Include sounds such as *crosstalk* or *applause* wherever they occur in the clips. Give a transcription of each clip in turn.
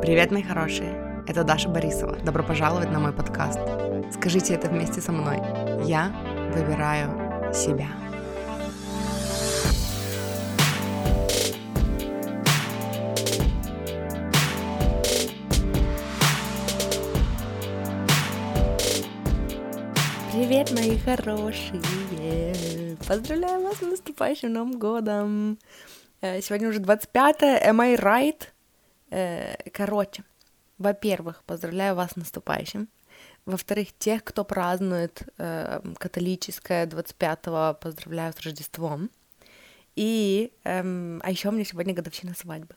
Привет, мои хорошие! Это Даша Борисова. Добро пожаловать на мой подкаст. Скажите это вместе со мной. Я выбираю себя. Привет, мои хорошие! Поздравляю вас с наступающим Новым годом! Э, сегодня уже 25 am I right? Э, короче, во-первых, поздравляю вас с наступающим. Во-вторых, тех, кто празднует э, католическое 25-го, поздравляю с Рождеством. И, эм, а еще у меня сегодня годовщина свадьбы.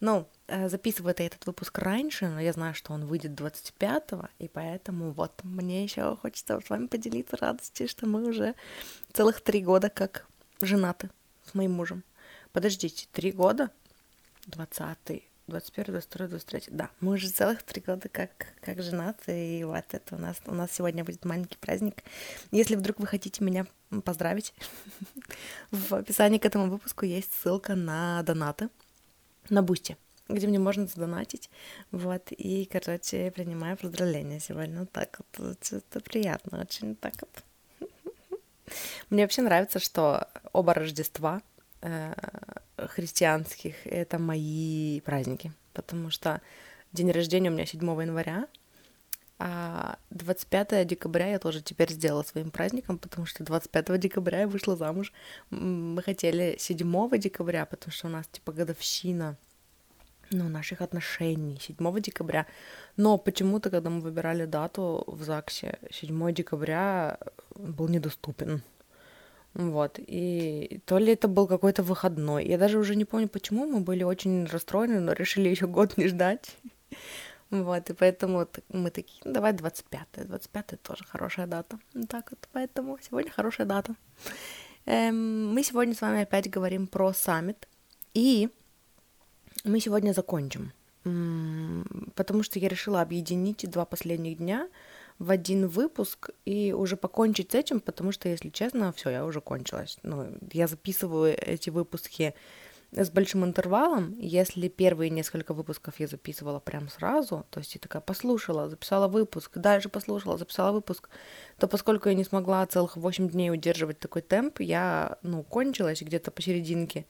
Ну, э, записываю я этот выпуск раньше, но я знаю, что он выйдет 25-го, и поэтому вот мне еще хочется с вами поделиться радостью, что мы уже целых три года как женаты с моим мужем. Подождите, три года? 20 21, 22, 23. Да, мы уже целых три года как, как женаты, и вот это у нас, у нас сегодня будет маленький праздник. Если вдруг вы хотите меня поздравить, *laughs* в описании к этому выпуску есть ссылка на донаты на Boosty, где мне можно задонатить. Вот, и, короче, принимаю поздравления сегодня. Вот так вот, это приятно, очень так вот. *laughs* Мне вообще нравится, что оба Рождества христианских это мои праздники, потому что день рождения у меня 7 января, а 25 декабря я тоже теперь сделала своим праздником, потому что 25 декабря я вышла замуж. Мы хотели 7 декабря, потому что у нас типа годовщина ну, наших отношений 7 декабря. Но почему-то, когда мы выбирали дату в ЗАГСе, 7 декабря был недоступен. Вот, и то ли это был какой-то выходной. Я даже уже не помню, почему мы были очень расстроены, но решили еще год не ждать. Вот, и поэтому мы такие, ну, давай 25 25 тоже хорошая дата. Так вот, поэтому сегодня хорошая дата. Эм, мы сегодня с вами опять говорим про саммит. И мы сегодня закончим. Потому что я решила объединить два последних дня — в один выпуск и уже покончить с этим, потому что, если честно, все, я уже кончилась. Ну, я записываю эти выпуски с большим интервалом. Если первые несколько выпусков я записывала прям сразу, то есть я такая послушала, записала выпуск, дальше послушала, записала выпуск, то поскольку я не смогла целых 8 дней удерживать такой темп, я, ну, кончилась где-то посерединке.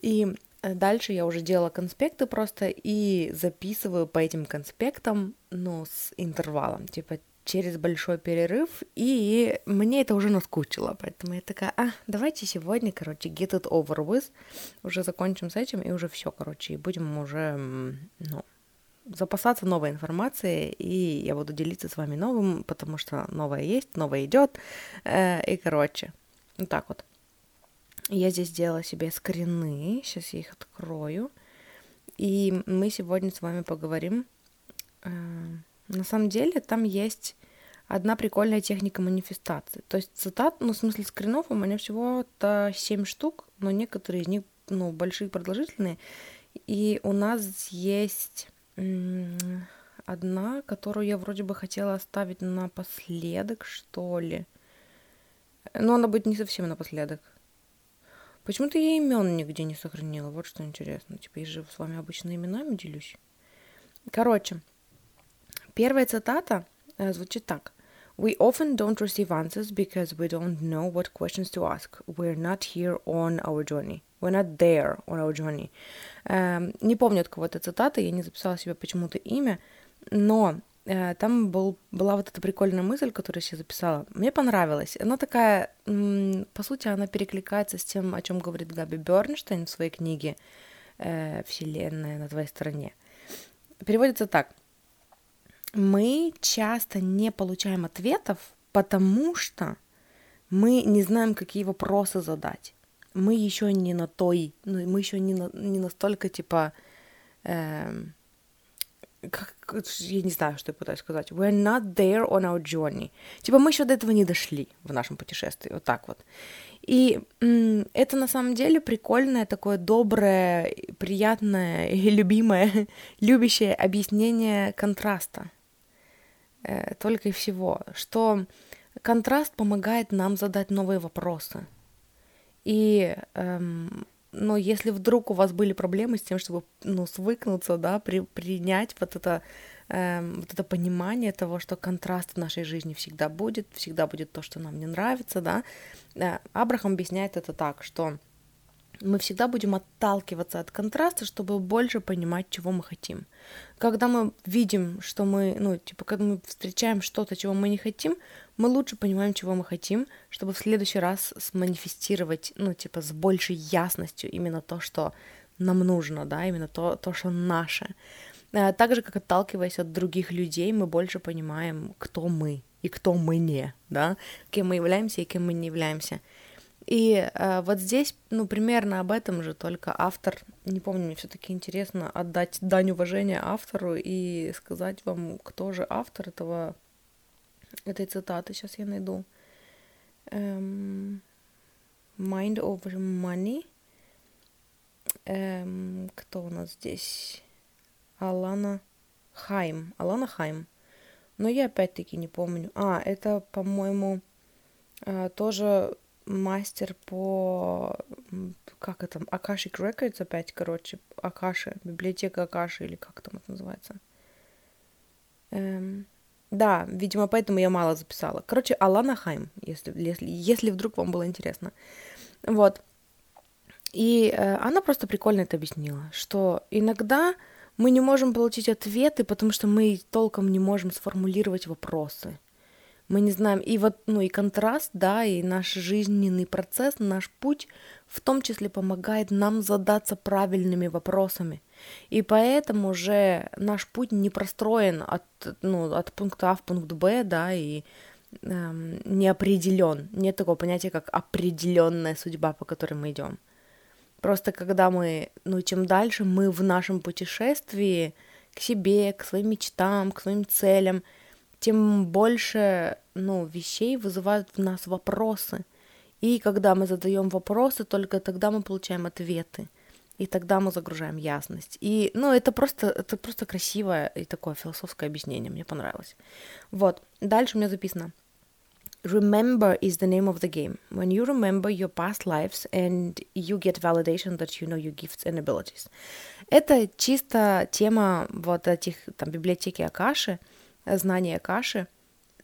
И дальше я уже делала конспекты просто и записываю по этим конспектам, ну, с интервалом, типа через большой перерыв, и мне это уже наскучило, поэтому я такая, а, давайте сегодня, короче, get it over with, уже закончим с этим, и уже все, короче, и будем уже, ну, запасаться новой информацией, и я буду делиться с вами новым, потому что новое есть, новое идет, э, и, короче, вот так вот. Я здесь сделала себе скрины, сейчас я их открою. И мы сегодня с вами поговорим. Э, на самом деле там есть одна прикольная техника манифестации. То есть цитат, ну, в смысле скринов у меня всего-то 7 штук, но некоторые из них, ну, большие, продолжительные. И у нас есть одна, которую я вроде бы хотела оставить напоследок, что ли. Но она будет не совсем напоследок. Почему-то я имен нигде не сохранила. Вот что интересно. Типа, я же с вами обычно именами делюсь. Короче, первая цитата э, звучит так. We often don't receive answers because we don't know what questions to ask. We're not here on our journey. We're not there on our journey. Эм, не помню от кого-то цитата, я не записала себе почему-то имя, но там был, была вот эта прикольная мысль, которую я себе записала. Мне понравилась. Она такая, по сути, она перекликается с тем, о чем говорит Габи Бернштейн в своей книге э, «Вселенная на твоей стороне». Переводится так. Мы часто не получаем ответов, потому что мы не знаем, какие вопросы задать. Мы еще не на той, мы еще не, на, не настолько, типа, э, как, я не знаю, что я пытаюсь сказать. We're not there on our journey. Типа мы еще до этого не дошли в нашем путешествии, вот так вот. И это на самом деле прикольное, такое доброе, приятное и любимое, *laughs* любящее объяснение контраста. Э, только и всего, что контраст помогает нам задать новые вопросы. И эм, но если вдруг у вас были проблемы с тем, чтобы, ну, свыкнуться, да, при, принять вот это, э, вот это понимание того, что контраст в нашей жизни всегда будет, всегда будет то, что нам не нравится, да, э, Абрахам объясняет это так, что мы всегда будем отталкиваться от контраста, чтобы больше понимать, чего мы хотим. Когда мы видим, что мы, ну, типа, когда мы встречаем что-то, чего мы не хотим, мы лучше понимаем, чего мы хотим, чтобы в следующий раз сманифестировать, ну, типа, с большей ясностью именно то, что нам нужно, да, именно то, то что наше. А так же, как отталкиваясь от других людей, мы больше понимаем, кто мы и кто мы не, да, кем мы являемся и кем мы не являемся. И э, вот здесь, ну, примерно об этом же, только автор, не помню, мне все-таки интересно отдать дань уважения автору и сказать вам, кто же автор этого, этой цитаты. Сейчас я найду. Эм, Mind over Money. Эм, кто у нас здесь? Алана Хайм. Алана Хайм. Но я опять-таки не помню. А, это, по-моему, э, тоже мастер по... Как это? Акашик Records опять, короче. Акаши. Библиотека Акаши или как там это называется. Эм, да, видимо, поэтому я мало записала. Короче, Алана Хайм, если, если, если вдруг вам было интересно. Вот. И э, она просто прикольно это объяснила, что иногда мы не можем получить ответы, потому что мы толком не можем сформулировать вопросы мы не знаем, и вот, ну, и контраст, да, и наш жизненный процесс, наш путь в том числе помогает нам задаться правильными вопросами. И поэтому уже наш путь не простроен от, ну, от пункта А в пункт Б, да, и эм, не определен. Нет такого понятия, как определенная судьба, по которой мы идем. Просто когда мы, ну, чем дальше мы в нашем путешествии к себе, к своим мечтам, к своим целям – тем больше ну, вещей вызывают в нас вопросы. И когда мы задаем вопросы, только тогда мы получаем ответы. И тогда мы загружаем ясность. И, ну, это просто, это просто красивое и такое философское объяснение, мне понравилось. Вот, дальше у меня записано. Remember is the name of the game. When you remember your past lives and you get validation that you know your gifts and abilities. Это чисто тема вот этих там библиотеки Акаши, знания каши.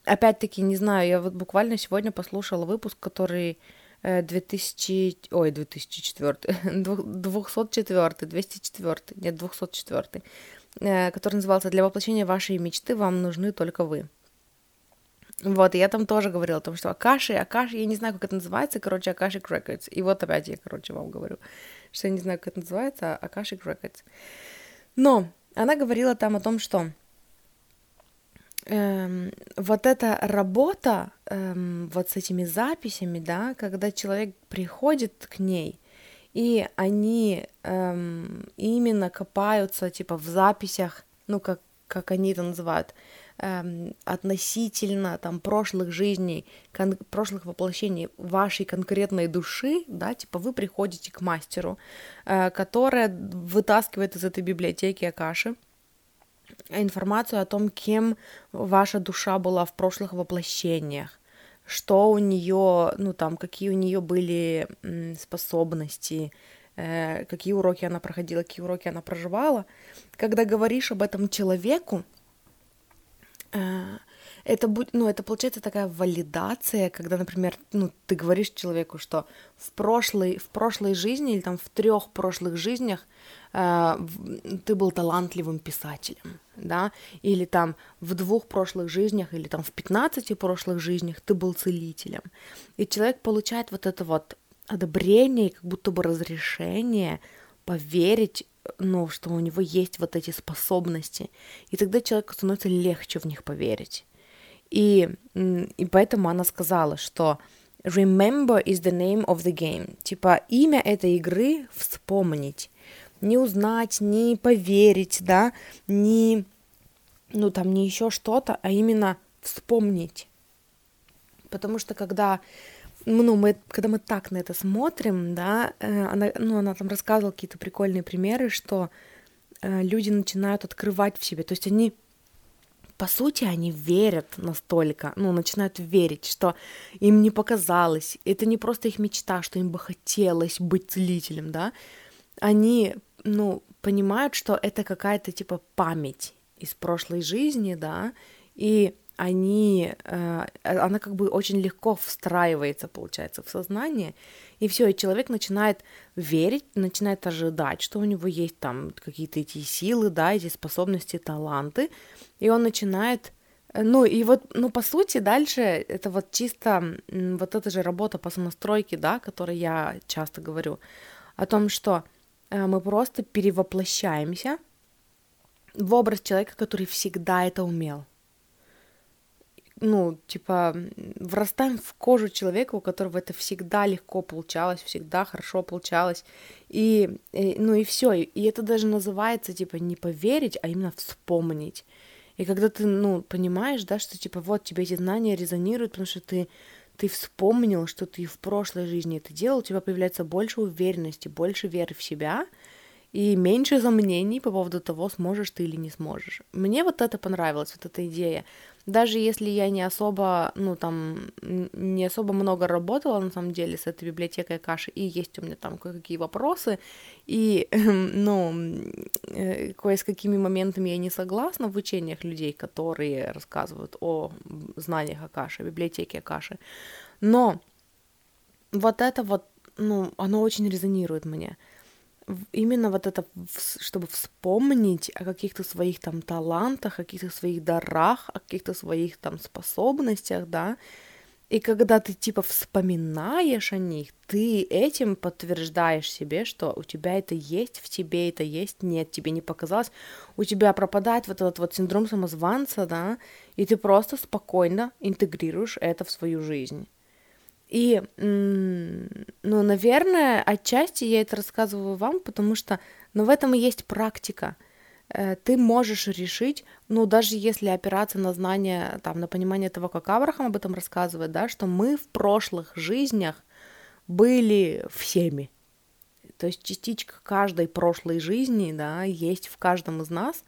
Опять-таки, не знаю, я вот буквально сегодня послушала выпуск, который 2000, э, ой, 2004, 204, 204, нет, 204, э, который назывался «Для воплощения вашей мечты вам нужны только вы». Вот, и я там тоже говорила о том, что Акаши, Акаши, я не знаю, как это называется, короче, Акаши Records. И вот опять я, короче, вам говорю, что я не знаю, как это называется, Акаши Records. Но она говорила там о том, что эм, вот эта работа эм, вот с этими записями, да, когда человек приходит к ней, и они эм, именно копаются, типа, в записях, ну, как, как они это называют, эм, относительно там прошлых жизней, кон- прошлых воплощений вашей конкретной души, да, типа вы приходите к мастеру, э, которая вытаскивает из этой библиотеки Акаши, информацию о том, кем ваша душа была в прошлых воплощениях, что у нее, ну там, какие у нее были способности, э, какие уроки она проходила, какие уроки она проживала. Когда говоришь об этом человеку, э, это будет, ну, это получается такая валидация, когда, например, ну, ты говоришь человеку, что в прошлой, в прошлой жизни или там в трех прошлых жизнях ты был талантливым писателем, да, или там в двух прошлых жизнях, или там в пятнадцати прошлых жизнях ты был целителем. И человек получает вот это вот одобрение, как будто бы разрешение поверить, ну, что у него есть вот эти способности. И тогда человеку становится легче в них поверить. И, и поэтому она сказала, что remember is the name of the game. Типа имя этой игры вспомнить. Не узнать, не поверить, да, не, ну там, не еще что-то, а именно вспомнить. Потому что когда ну, мы, когда мы так на это смотрим, да, э, она, ну, она там рассказывала какие-то прикольные примеры, что э, люди начинают открывать в себе, то есть они по сути, они верят настолько, ну, начинают верить, что им не показалось, это не просто их мечта, что им бы хотелось быть целителем, да, они, ну, понимают, что это какая-то, типа, память из прошлой жизни, да, и они, э, она как бы очень легко встраивается, получается, в сознание, и все, и человек начинает верить, начинает ожидать, что у него есть там какие-то эти силы, да, эти способности, таланты, и он начинает э, ну и вот, ну по сути дальше это вот чисто вот эта же работа по самостройке, да, о которой я часто говорю, о том, что мы просто перевоплощаемся в образ человека, который всегда это умел ну, типа, врастаем в кожу человека, у которого это всегда легко получалось, всегда хорошо получалось. И, и ну и все. И это даже называется, типа, не поверить, а именно вспомнить. И когда ты, ну, понимаешь, да, что, типа, вот тебе эти знания резонируют, потому что ты, ты вспомнил, что ты в прошлой жизни это делал, у тебя появляется больше уверенности, больше веры в себя, и меньше сомнений по поводу того, сможешь ты или не сможешь. Мне вот это понравилось, вот эта идея даже если я не особо, ну, там, не особо много работала, на самом деле, с этой библиотекой каши, и есть у меня там кое-какие вопросы, и, *laughs* ну, э, кое с какими моментами я не согласна в учениях людей, которые рассказывают о знаниях Акаши, библиотеке Акаши, но вот это вот, ну, оно очень резонирует мне именно вот это, чтобы вспомнить о каких-то своих там талантах, о каких-то своих дарах, о каких-то своих там способностях, да, и когда ты типа вспоминаешь о них, ты этим подтверждаешь себе, что у тебя это есть, в тебе это есть, нет, тебе не показалось, у тебя пропадает вот этот вот синдром самозванца, да, и ты просто спокойно интегрируешь это в свою жизнь. И, ну, наверное, отчасти я это рассказываю вам, потому что, ну, в этом и есть практика. Э, ты можешь решить, ну, даже если опираться на знание, там, на понимание того, как Авраам об этом рассказывает, да, что мы в прошлых жизнях были всеми. То есть частичка каждой прошлой жизни, да, есть в каждом из нас.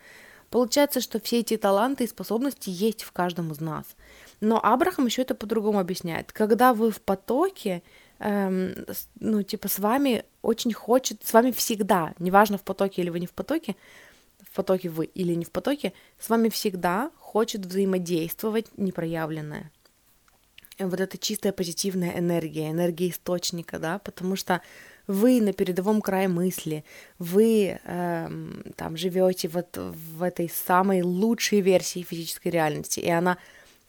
Получается, что все эти таланты и способности есть в каждом из нас. Но Абрахам еще это по-другому объясняет. Когда вы в потоке, эм, ну, типа, с вами очень хочет, с вами всегда, неважно, в потоке или вы не в потоке, в потоке вы или не в потоке, с вами всегда хочет взаимодействовать непроявленное. Вот это чистая позитивная энергия, энергия источника, да, потому что вы на передовом крае мысли, вы эм, там живете вот в этой самой лучшей версии физической реальности, и она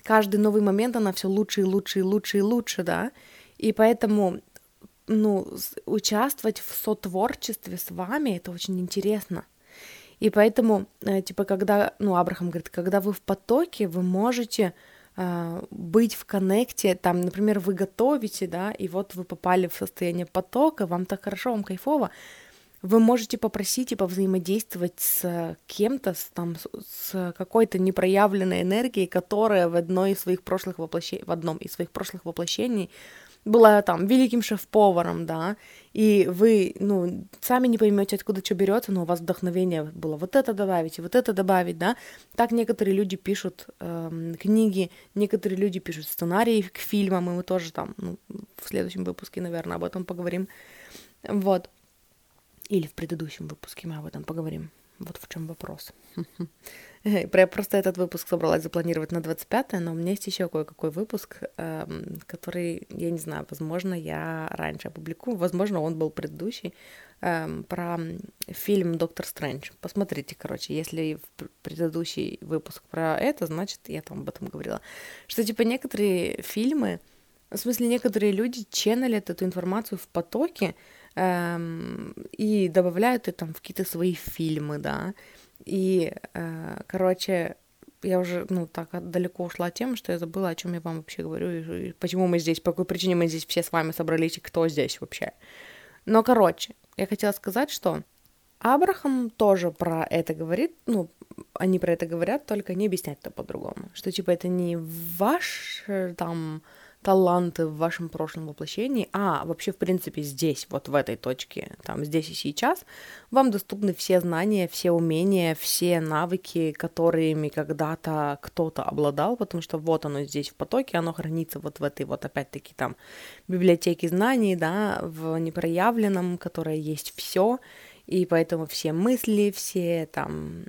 каждый новый момент она все лучше и лучше и лучше и лучше, да, и поэтому, ну, участвовать в сотворчестве с вами это очень интересно. И поэтому, э, типа, когда, ну, Абрахам говорит, когда вы в потоке, вы можете э, быть в коннекте, там, например, вы готовите, да, и вот вы попали в состояние потока, вам так хорошо, вам кайфово, вы можете попросить и повзаимодействовать с кем-то, с, там, с какой-то непроявленной энергией, которая в одной из своих прошлых воплощений, в одном из своих прошлых воплощений была там великим шеф-поваром, да, и вы, ну, сами не поймете, откуда что берется, но у вас вдохновение было вот это добавить и вот это добавить, да. Так некоторые люди пишут э, книги, некоторые люди пишут сценарии к фильмам, и мы тоже там, ну, в следующем выпуске, наверное, об этом поговорим. Вот. Или в предыдущем выпуске мы об этом поговорим. Вот в чем вопрос. *laughs* Я просто этот выпуск собралась запланировать на 25 но у меня есть еще кое-какой выпуск, эм, который, я не знаю, возможно, я раньше опубликую, возможно, он был предыдущий, эм, про фильм «Доктор Стрэндж». Посмотрите, короче, если предыдущий выпуск про это, значит, я там об этом говорила. Что, типа, некоторые фильмы, в смысле, некоторые люди ченнелят эту информацию в потоке, эм, и добавляют это там в какие-то свои фильмы, да. И, э, короче, я уже, ну, так далеко ушла от темы, что я забыла, о чем я вам вообще говорю, и, и почему мы здесь, по какой причине мы здесь все с вами собрались, и кто здесь вообще. Но, короче, я хотела сказать, что Абрахам тоже про это говорит, ну, они про это говорят, только не объяснять это по-другому. Что, типа, это не ваш, э, там, таланты в вашем прошлом воплощении, а вообще, в принципе, здесь, вот в этой точке, там, здесь и сейчас, вам доступны все знания, все умения, все навыки, которыми когда-то кто-то обладал, потому что вот оно здесь в потоке, оно хранится вот в этой вот, опять-таки, там, библиотеке знаний, да, в непроявленном, которое есть все, и поэтому все мысли, все там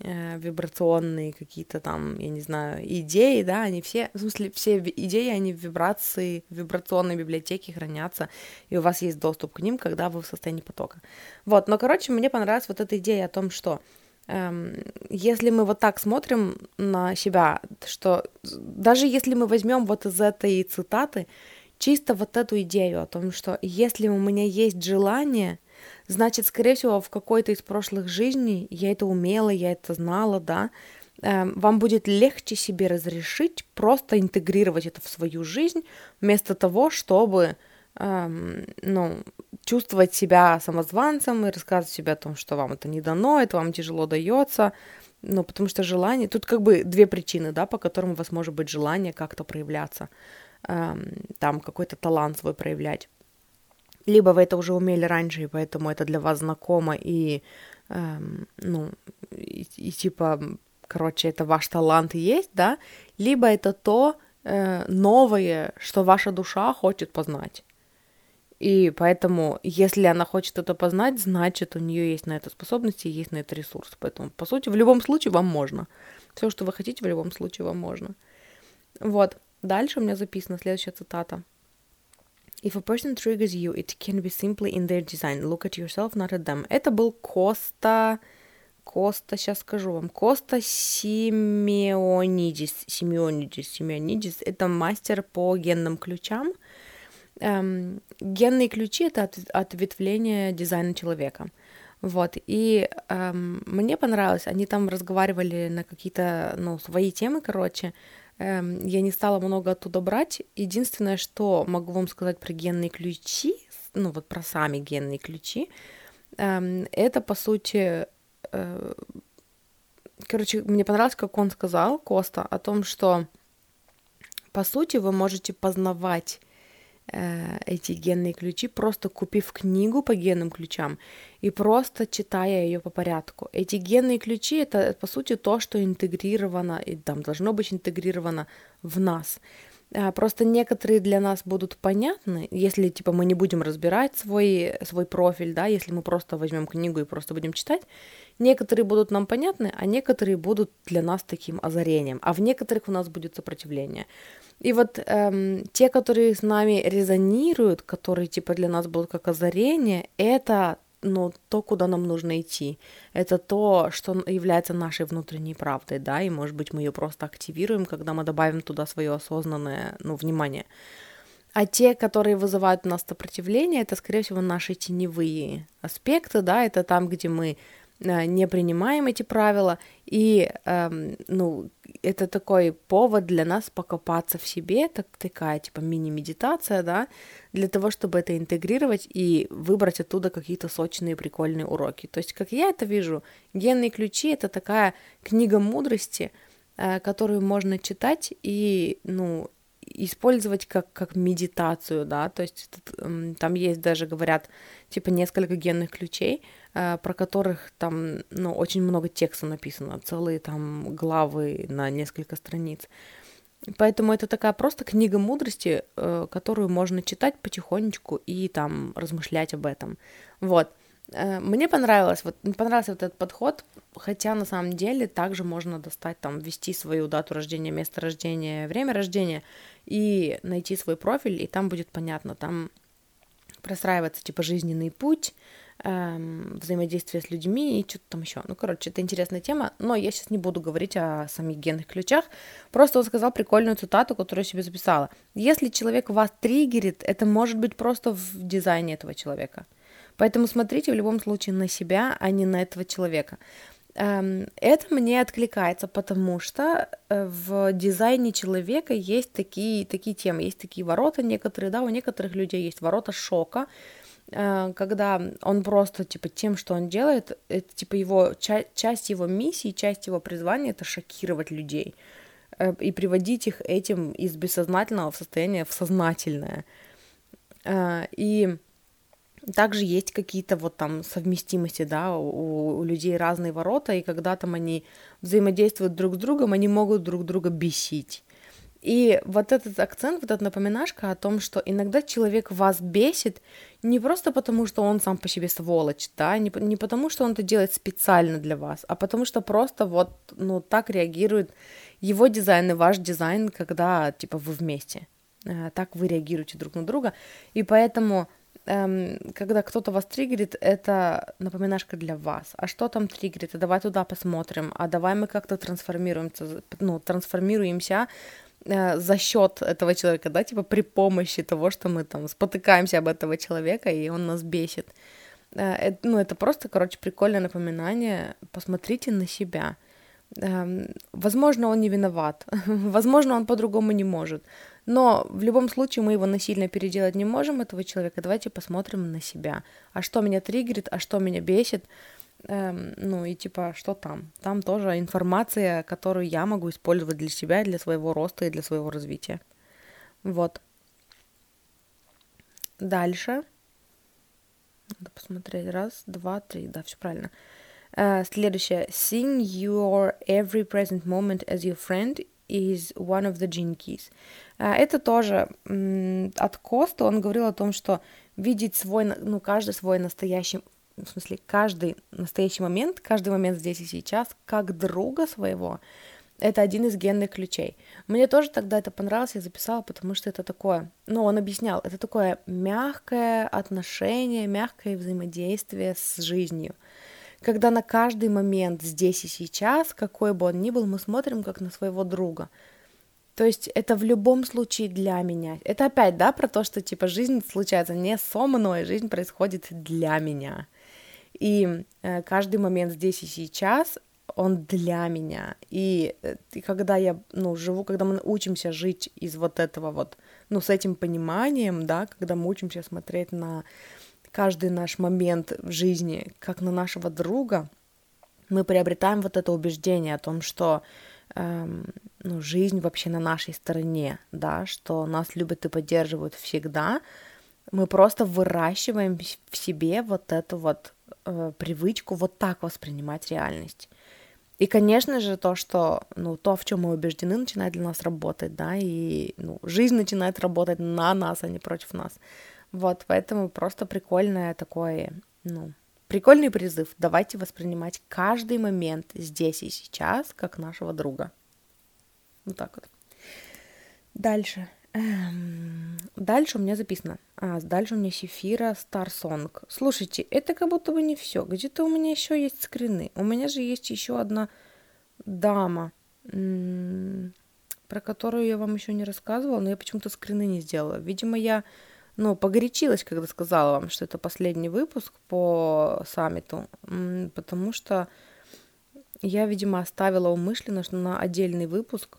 э, вибрационные какие-то там, я не знаю, идеи, да, они все, в смысле, все идеи, они в вибрации, в вибрационной библиотеке хранятся, и у вас есть доступ к ним, когда вы в состоянии потока. Вот, но, короче, мне понравилась вот эта идея о том, что эм, если мы вот так смотрим на себя, что даже если мы возьмем вот из этой цитаты чисто вот эту идею о том, что если у меня есть желание, значит, скорее всего, в какой-то из прошлых жизней я это умела, я это знала, да, эм, вам будет легче себе разрешить просто интегрировать это в свою жизнь, вместо того, чтобы эм, ну, чувствовать себя самозванцем и рассказывать себе о том, что вам это не дано, это вам тяжело дается, ну, потому что желание... Тут как бы две причины, да, по которым у вас может быть желание как-то проявляться, эм, там какой-то талант свой проявлять либо вы это уже умели раньше, и поэтому это для вас знакомо, и, эм, ну, и, и типа, короче, это ваш талант есть, да, либо это то э, новое, что ваша душа хочет познать. И поэтому, если она хочет это познать, значит, у нее есть на это способности, есть на это ресурс. Поэтому, по сути, в любом случае вам можно. Все, что вы хотите, в любом случае вам можно. Вот. Дальше у меня записана следующая цитата. If a person triggers you, it can be simply in their design. Look at yourself, not at them. Это был Коста... Коста, сейчас скажу вам. Коста Симеонидис. Симеонидис. Симеонидис. Это мастер по генным ключам. Эм, генные ключи — это от, ответвление дизайна человека. Вот, и эм, мне понравилось, они там разговаривали на какие-то, ну, свои темы, короче, я не стала много оттуда брать. Единственное, что могу вам сказать про генные ключи, ну вот про сами генные ключи, эм, это по сути, э, короче, мне понравилось, как он сказал, Коста, о том, что по сути вы можете познавать эти генные ключи, просто купив книгу по генным ключам и просто читая ее по порядку. Эти генные ключи это по сути то, что интегрировано и там должно быть интегрировано в нас. А, просто некоторые для нас будут понятны, если типа мы не будем разбирать свой, свой профиль, да, если мы просто возьмем книгу и просто будем читать, некоторые будут нам понятны, а некоторые будут для нас таким озарением, а в некоторых у нас будет сопротивление. И вот эм, те, которые с нами резонируют, которые типа для нас будут как озарение, это ну, то, куда нам нужно идти. Это то, что является нашей внутренней правдой, да, и, может быть, мы ее просто активируем, когда мы добавим туда свое осознанное, ну, внимание. А те, которые вызывают у нас сопротивление, это, скорее всего, наши теневые аспекты, да, это там, где мы Э, не принимаем эти правила, и, эм, ну, это такой повод для нас покопаться в себе, так, такая, типа, мини-медитация, да, для того, чтобы это интегрировать и выбрать оттуда какие-то сочные, прикольные уроки. То есть, как я это вижу, генные ключи — это такая книга мудрости, э, которую можно читать и, ну, использовать как, как медитацию, да, то есть там есть даже, говорят, типа несколько генных ключей, э, про которых там, ну, очень много текста написано, целые там главы на несколько страниц. Поэтому это такая просто книга мудрости, э, которую можно читать потихонечку и там размышлять об этом. Вот. Э, мне понравилось, вот, понравился вот этот подход, хотя на самом деле также можно достать, там, ввести свою дату рождения, место рождения, время рождения и найти свой профиль, и там будет понятно, там простраивается, типа, жизненный путь, эм, взаимодействие с людьми и что-то там еще. Ну, короче, это интересная тема, но я сейчас не буду говорить о самих генных ключах. Просто он сказал прикольную цитату, которую я себе записала. Если человек вас триггерит, это может быть просто в дизайне этого человека. Поэтому смотрите в любом случае на себя, а не на этого человека. Эм, это мне откликается, потому что э, в дизайне человека есть такие, такие темы, есть такие ворота некоторые, да, у некоторых людей есть ворота шока, э, когда он просто, типа, тем, что он делает, это, типа, его, часть его миссии, часть его призвания — это шокировать людей. э, и приводить их этим из бессознательного в состояние в сознательное. И также есть какие-то вот там совместимости, да, у, у людей разные ворота, и когда там они взаимодействуют друг с другом, они могут друг друга бесить. И вот этот акцент, вот эта напоминашка о том, что иногда человек вас бесит не просто потому, что он сам по себе сволочь, да, не, не потому, что он это делает специально для вас, а потому что просто вот, ну, так реагирует его дизайн и ваш дизайн, когда, типа, вы вместе. Э, так вы реагируете друг на друга. И поэтому эм, когда кто-то вас триггерит, это напоминашка для вас. А что там триггерит? А давай туда посмотрим. А давай мы как-то трансформируемся, ну, трансформируемся э, за счет этого человека, да, типа при помощи того, что мы там спотыкаемся об этого человека, и он нас бесит. Э, это, ну, это просто, короче, прикольное напоминание. Посмотрите на себя. Эм, возможно, он не виноват, *laughs* возможно, он по-другому не может, но в любом случае мы его насильно переделать не можем, этого человека. Давайте посмотрим на себя. А что меня триггерит, а что меня бесит, эм, ну и типа, что там? Там тоже информация, которую я могу использовать для себя, для своего роста и для своего развития. Вот. Дальше. Надо посмотреть. Раз, два, три. Да, все правильно. Uh, следующее. Sing your every present moment as your friend is one of the gene keys. Uh, это тоже от Коста. Он говорил о том, что видеть свой, ну, каждый свой настоящий, в смысле, каждый настоящий момент, каждый момент здесь и сейчас, как друга своего, это один из генных ключей. Мне тоже тогда это понравилось, я записала, потому что это такое, ну, он объяснял, это такое мягкое отношение, мягкое взаимодействие с жизнью когда на каждый момент здесь и сейчас, какой бы он ни был, мы смотрим как на своего друга. То есть это в любом случае для меня. Это опять, да, про то, что типа жизнь случается не со мной, жизнь происходит для меня. И э, каждый момент здесь и сейчас, он для меня. И, э, и когда я, ну, живу, когда мы учимся жить из вот этого вот, ну, с этим пониманием, да, когда мы учимся смотреть на каждый наш момент в жизни, как на нашего друга, мы приобретаем вот это убеждение о том, что эм, ну, жизнь вообще на нашей стороне, да, что нас любят и поддерживают всегда. Мы просто выращиваем в себе вот эту вот э, привычку вот так воспринимать реальность. И, конечно же, то, что, ну, то, в чем мы убеждены, начинает для нас работать, да, и, ну, жизнь начинает работать на нас, а не против нас. Вот, поэтому просто прикольное такое, ну, прикольный призыв. Давайте воспринимать каждый момент здесь и сейчас как нашего друга. Вот так вот. Дальше. Эм, дальше у меня записано. А, дальше у меня Сефира Star Song. Слушайте, это как будто бы не все. Где-то у меня еще есть скрины. У меня же есть еще одна дама, про которую я вам еще не рассказывала, но я почему-то скрины не сделала. Видимо, я ну, погорячилась, когда сказала вам, что это последний выпуск по саммиту, потому что я, видимо, оставила умышленно что на отдельный выпуск.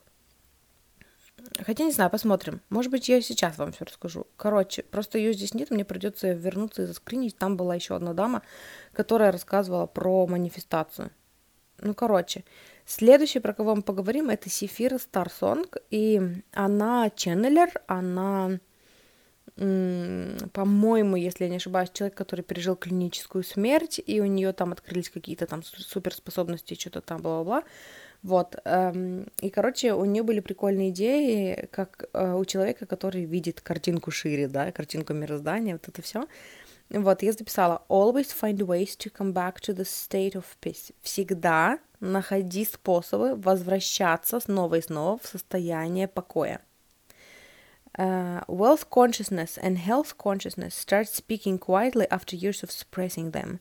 Хотя не знаю, посмотрим. Может быть, я сейчас вам все расскажу. Короче, просто ее здесь нет, мне придется вернуться и заскринить. Там была еще одна дама, которая рассказывала про манифестацию. Ну, короче, следующее, про кого мы поговорим, это Сефира Старсонг, и она ченнелер, она по-моему, если я не ошибаюсь, человек, который пережил клиническую смерть, и у нее там открылись какие-то там суперспособности, что-то там, бла-бла-бла. Вот. Эм, и, короче, у нее были прикольные идеи, как э, у человека, который видит картинку шире, да, картинку мироздания, вот это все. Вот, я записала «Always find ways to come back to the state of peace». Всегда находи способы возвращаться снова и снова в состояние покоя. Uh, wealth consciousness and health consciousness start speaking quietly after years of suppressing them.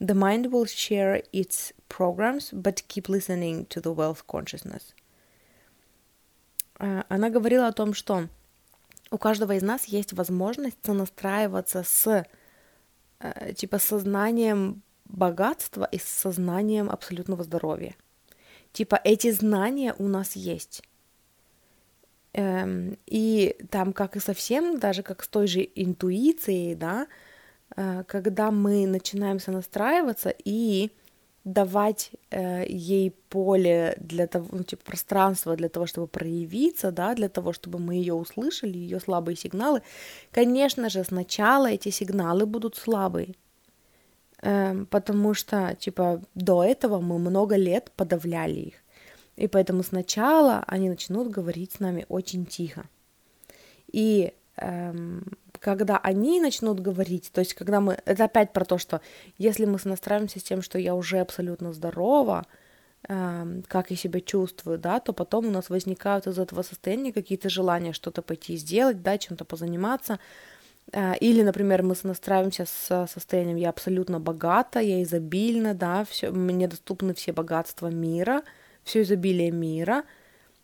The mind will share its programs, but keep listening to the wealth consciousness. Uh, она говорила о том, что у каждого из нас есть возможность сонастраиваться с uh, типа сознанием богатства и сознанием абсолютного здоровья. Типа эти знания у нас есть. Эм, и там, как и совсем, даже как с той же интуицией, да, э, когда мы начинаем сонастраиваться и давать э, ей поле для того, ну, типа пространство для того, чтобы проявиться, да, для того, чтобы мы ее услышали, ее слабые сигналы, конечно же, сначала эти сигналы будут слабые, э, потому что, типа, до этого мы много лет подавляли их, и поэтому сначала они начнут говорить с нами очень тихо, и эм, когда они начнут говорить, то есть когда мы, это опять про то, что если мы настраиваемся с тем, что я уже абсолютно здорова, э, как я себя чувствую, да, то потом у нас возникают из этого состояния какие-то желания что-то пойти сделать, да, чем-то позаниматься, э, или, например, мы настраиваемся с состоянием «я абсолютно богата, я изобильна, да, все, мне доступны все богатства мира, все изобилие мира»,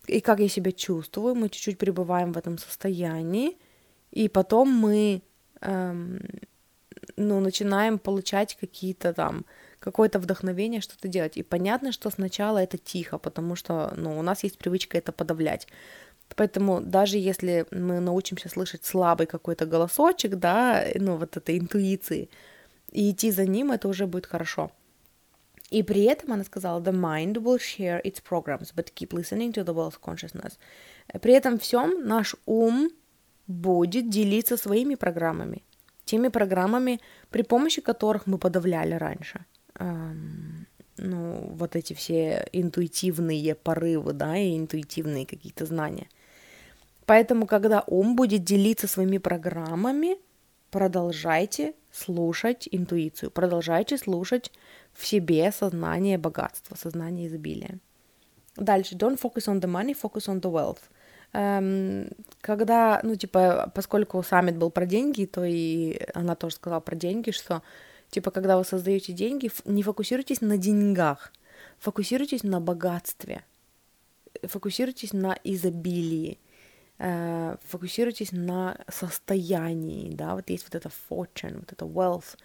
и как я себя чувствую, мы чуть-чуть пребываем в этом состоянии, и потом мы эм, ну, начинаем получать какие-то там какое-то вдохновение что-то делать. И понятно, что сначала это тихо, потому что ну, у нас есть привычка это подавлять. Поэтому даже если мы научимся слышать слабый какой-то голосочек, да, ну вот этой интуиции, и идти за ним, это уже будет хорошо. И при этом она сказала, the mind will share its programs, but keep listening to the world's consciousness. При этом всем наш ум будет делиться своими программами, теми программами, при помощи которых мы подавляли раньше. Эм, ну, вот эти все интуитивные порывы, да, и интуитивные какие-то знания. Поэтому, когда ум будет делиться своими программами, продолжайте слушать интуицию, продолжайте слушать в себе сознание богатства, сознание изобилия. Дальше, don't focus on the money, focus on the wealth. Эм, когда, ну, типа, поскольку саммит был про деньги, то и она тоже сказала про деньги, что, типа, когда вы создаете деньги, не фокусируйтесь на деньгах, фокусируйтесь на богатстве, фокусируйтесь на изобилии, э, фокусируйтесь на состоянии, да, вот есть вот это fortune, вот это wealth,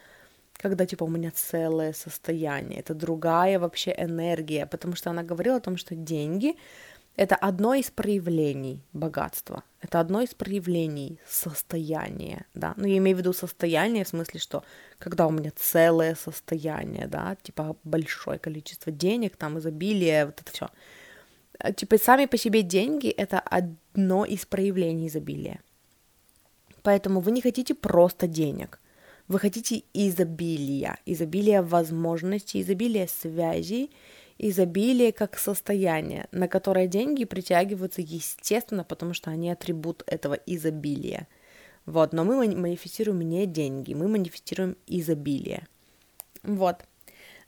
когда, типа, у меня целое состояние, это другая вообще энергия, потому что она говорила о том, что деньги — это одно из проявлений богатства, это одно из проявлений состояния, да, ну, я имею в виду состояние в смысле, что когда у меня целое состояние, да, типа большое количество денег, там, изобилие, вот это все. А, типа сами по себе деньги — это одно из проявлений изобилия. Поэтому вы не хотите просто денег, вы хотите изобилия, изобилия возможностей, изобилия связей, изобилие как состояние, на которое деньги притягиваются естественно, потому что они атрибут этого изобилия. Вот, но мы манифестируем не деньги, мы манифестируем изобилие. Вот.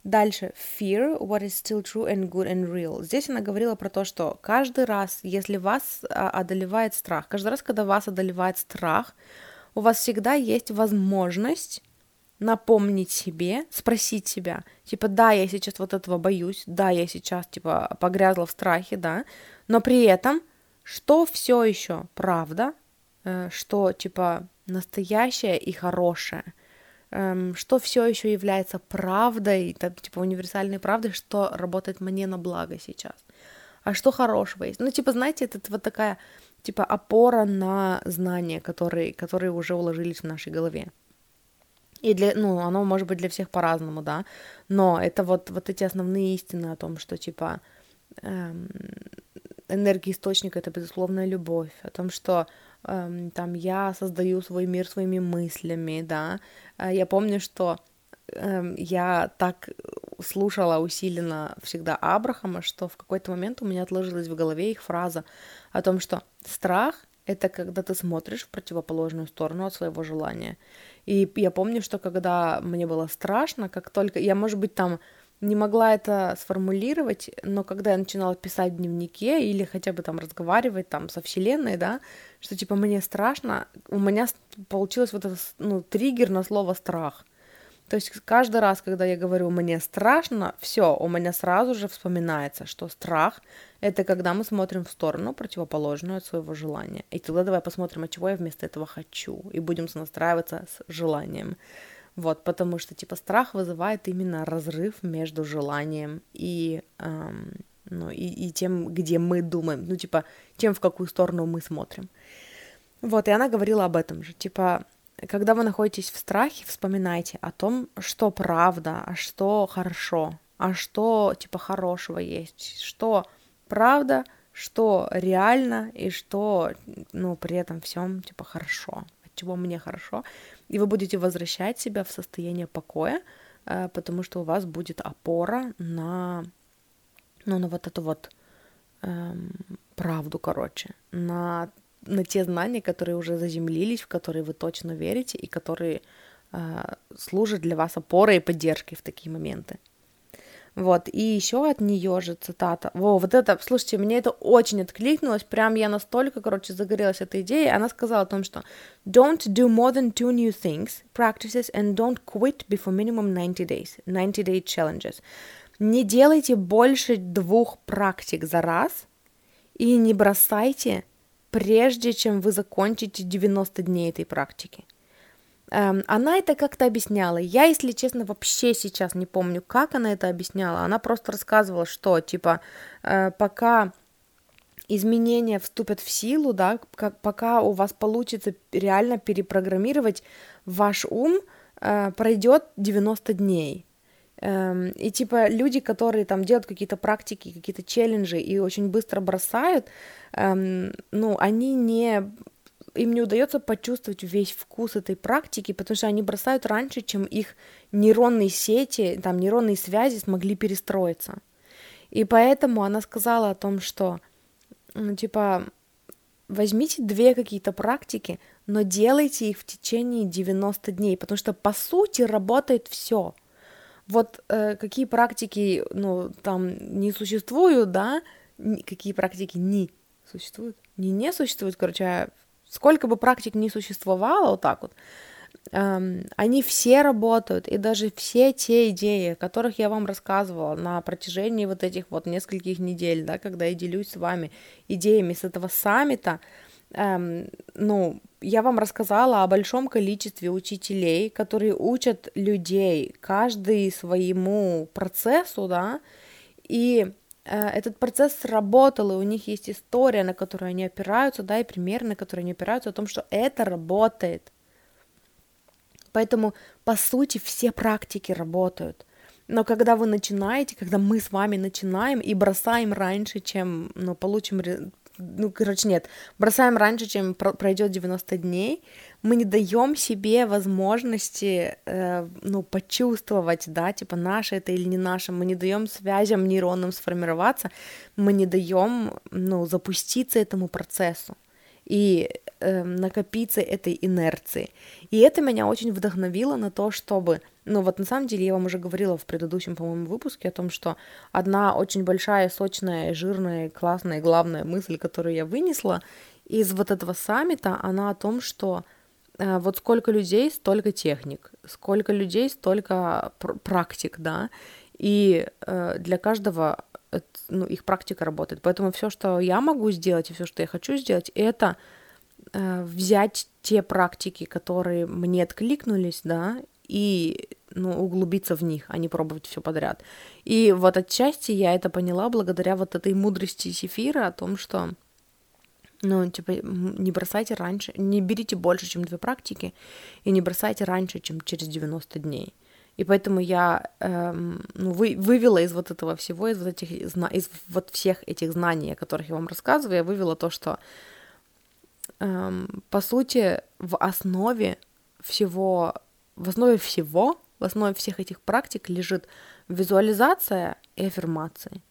Дальше. Fear, what is still true and good and real. Здесь она говорила про то, что каждый раз, если вас а, одолевает страх, каждый раз, когда вас одолевает страх, у вас всегда есть возможность напомнить себе, спросить себя, типа, да, я сейчас вот этого боюсь, да, я сейчас, типа, погрязла в страхе, да, но при этом, что все еще правда, э, что, типа, настоящее и хорошее, эм, что все еще является правдой, типа, универсальной правдой, что работает мне на благо сейчас, а что хорошего есть. Ну, типа, знаете, это вот такая, типа, опора на знания, которые, которые уже уложились в нашей голове. И для, ну, оно может быть для всех по-разному, да, но это вот, вот эти основные истины о том, что, типа, эм, энергия источника — это безусловная любовь, о том, что эм, там я создаю свой мир своими мыслями, да, а я помню, что я так слушала усиленно всегда Абрахама, что в какой-то момент у меня отложилась в голове их фраза о том, что страх — это когда ты смотришь в противоположную сторону от своего желания. И я помню, что когда мне было страшно, как только я, может быть, там не могла это сформулировать, но когда я начинала писать в дневнике или хотя бы там разговаривать там со вселенной, да, что типа мне страшно, у меня получилось вот этот ну, триггер на слово страх. То есть каждый раз, когда я говорю «мне страшно», все, у меня сразу же вспоминается, что страх — это когда мы смотрим в сторону, противоположную от своего желания. И тогда давай посмотрим, а чего я вместо этого хочу, и будем настраиваться с желанием. Вот, потому что, типа, страх вызывает именно разрыв между желанием и, эм, ну, и, и тем, где мы думаем, ну, типа, тем, в какую сторону мы смотрим. Вот, и она говорила об этом же, типа, когда вы находитесь в страхе, вспоминайте о том, что правда, а что хорошо, а что, типа, хорошего есть, что правда, что реально, и что, ну, при этом всем, типа, хорошо, от чего мне хорошо, и вы будете возвращать себя в состояние покоя, э, потому что у вас будет опора на, ну, на вот эту вот эм, правду, короче, на, на те знания, которые уже заземлились, в которые вы точно верите и которые э, служат для вас опорой и поддержкой в такие моменты. Вот, и еще от нее же цитата. Во, вот это, слушайте, мне это очень откликнулось, прям я настолько, короче, загорелась этой идеей. Она сказала о том, что don't do more than two new things, practices, and don't quit before minimum 90 days, 90 day challenges. Не делайте больше двух практик за раз и не бросайте, прежде чем вы закончите 90 дней этой практики. Эм, она это как-то объясняла. Я, если честно, вообще сейчас не помню, как она это объясняла. Она просто рассказывала, что, типа, э, пока изменения вступят в силу, да, как, пока у вас получится реально перепрограммировать ваш ум, э, пройдет 90 дней. Эм, и типа люди, которые там делают какие-то практики, какие-то челленджи и очень быстро бросают, эм, ну, они не им не удается почувствовать весь вкус этой практики, потому что они бросают раньше, чем их нейронные сети, там нейронные связи смогли перестроиться. И поэтому она сказала о том, что, ну, типа, возьмите две какие-то практики, но делайте их в течение 90 дней, потому что, по сути, работает все. Вот э, какие практики, ну, там не существуют, да, какие практики не существуют, не не существуют, короче, а Сколько бы практик ни существовало, вот так вот, эм, они все работают, и даже все те идеи, о которых я вам рассказывала на протяжении вот этих вот нескольких недель, да, когда я делюсь с вами идеями с этого саммита, эм, ну, я вам рассказала о большом количестве учителей, которые учат людей, каждый своему процессу, да, и Э, этот процесс сработал, и у них есть история, на которую они опираются, да, и пример, на который они опираются, о том, что это работает. Поэтому, по сути, все практики работают. Но когда вы начинаете, когда мы с вами начинаем и бросаем раньше, чем ну, получим ну, короче, нет, бросаем раньше, чем пройдет 90 дней, мы не даем себе возможности, э, ну, почувствовать, да, типа, наше это или не наше, мы не даем связям нейронным сформироваться, мы не даем, ну, запуститься этому процессу и э, накопиться этой инерции. И это меня очень вдохновило на то, чтобы ну вот на самом деле я вам уже говорила в предыдущем, по-моему, выпуске о том, что одна очень большая, сочная, жирная, классная, главная мысль, которую я вынесла из вот этого саммита, она о том, что э, вот сколько людей, столько техник, сколько людей, столько пр- практик, да, и э, для каждого ну, их практика работает. Поэтому все, что я могу сделать и все, что я хочу сделать, это э, взять те практики, которые мне откликнулись, да, и ну, углубиться в них, а не пробовать все подряд. И вот отчасти я это поняла благодаря вот этой мудрости Сефира о том, что ну, типа, не бросайте раньше, не берите больше, чем две практики, и не бросайте раньше, чем через 90 дней. И поэтому я эм, ну, вы, вывела из вот этого всего, из вот, этих, из вот всех этих знаний, о которых я вам рассказываю, я вывела то, что эм, по сути в основе всего в основе всего, в основе всех этих практик лежит визуализация и аффирмации.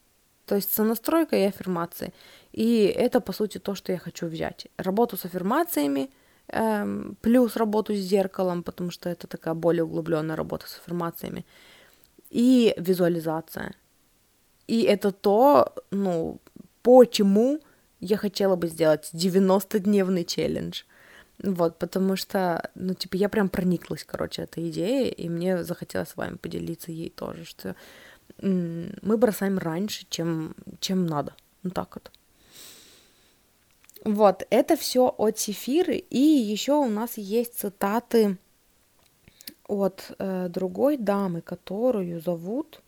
То есть сонастройка и аффирмации. И это, по сути, то, что я хочу взять. Работу с аффирмациями, эм, плюс работу с зеркалом, потому что это такая более углубленная работа с аффирмациями, и визуализация. И это то, ну, почему я хотела бы сделать 90-дневный челлендж. Вот, потому что, ну, типа, я прям прониклась, короче, этой идеей, и мне захотелось с вами поделиться ей тоже, что мы бросаем раньше, чем, чем надо. Ну так вот. Вот, это все от Сефиры, и еще у нас есть цитаты от э, другой дамы, которую зовут,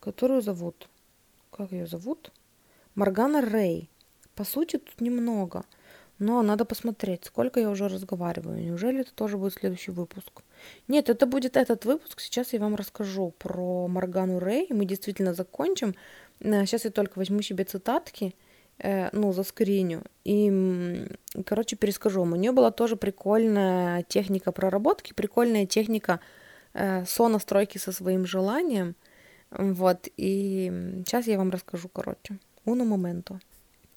которую зовут, как ее зовут? Маргана Рэй. По сути, тут немного. Но надо посмотреть, сколько я уже разговариваю. Неужели это тоже будет следующий выпуск? Нет, это будет этот выпуск. Сейчас я вам расскажу про Моргану Рэй. Мы действительно закончим. Сейчас э, я только возьму себе цитатки, ну, за скриню. И, короче, перескажу. У нее была тоже прикольная техника проработки, прикольная техника э, сонастройки со своим желанием. Вот, и сейчас я вам расскажу, короче. Уно моменту.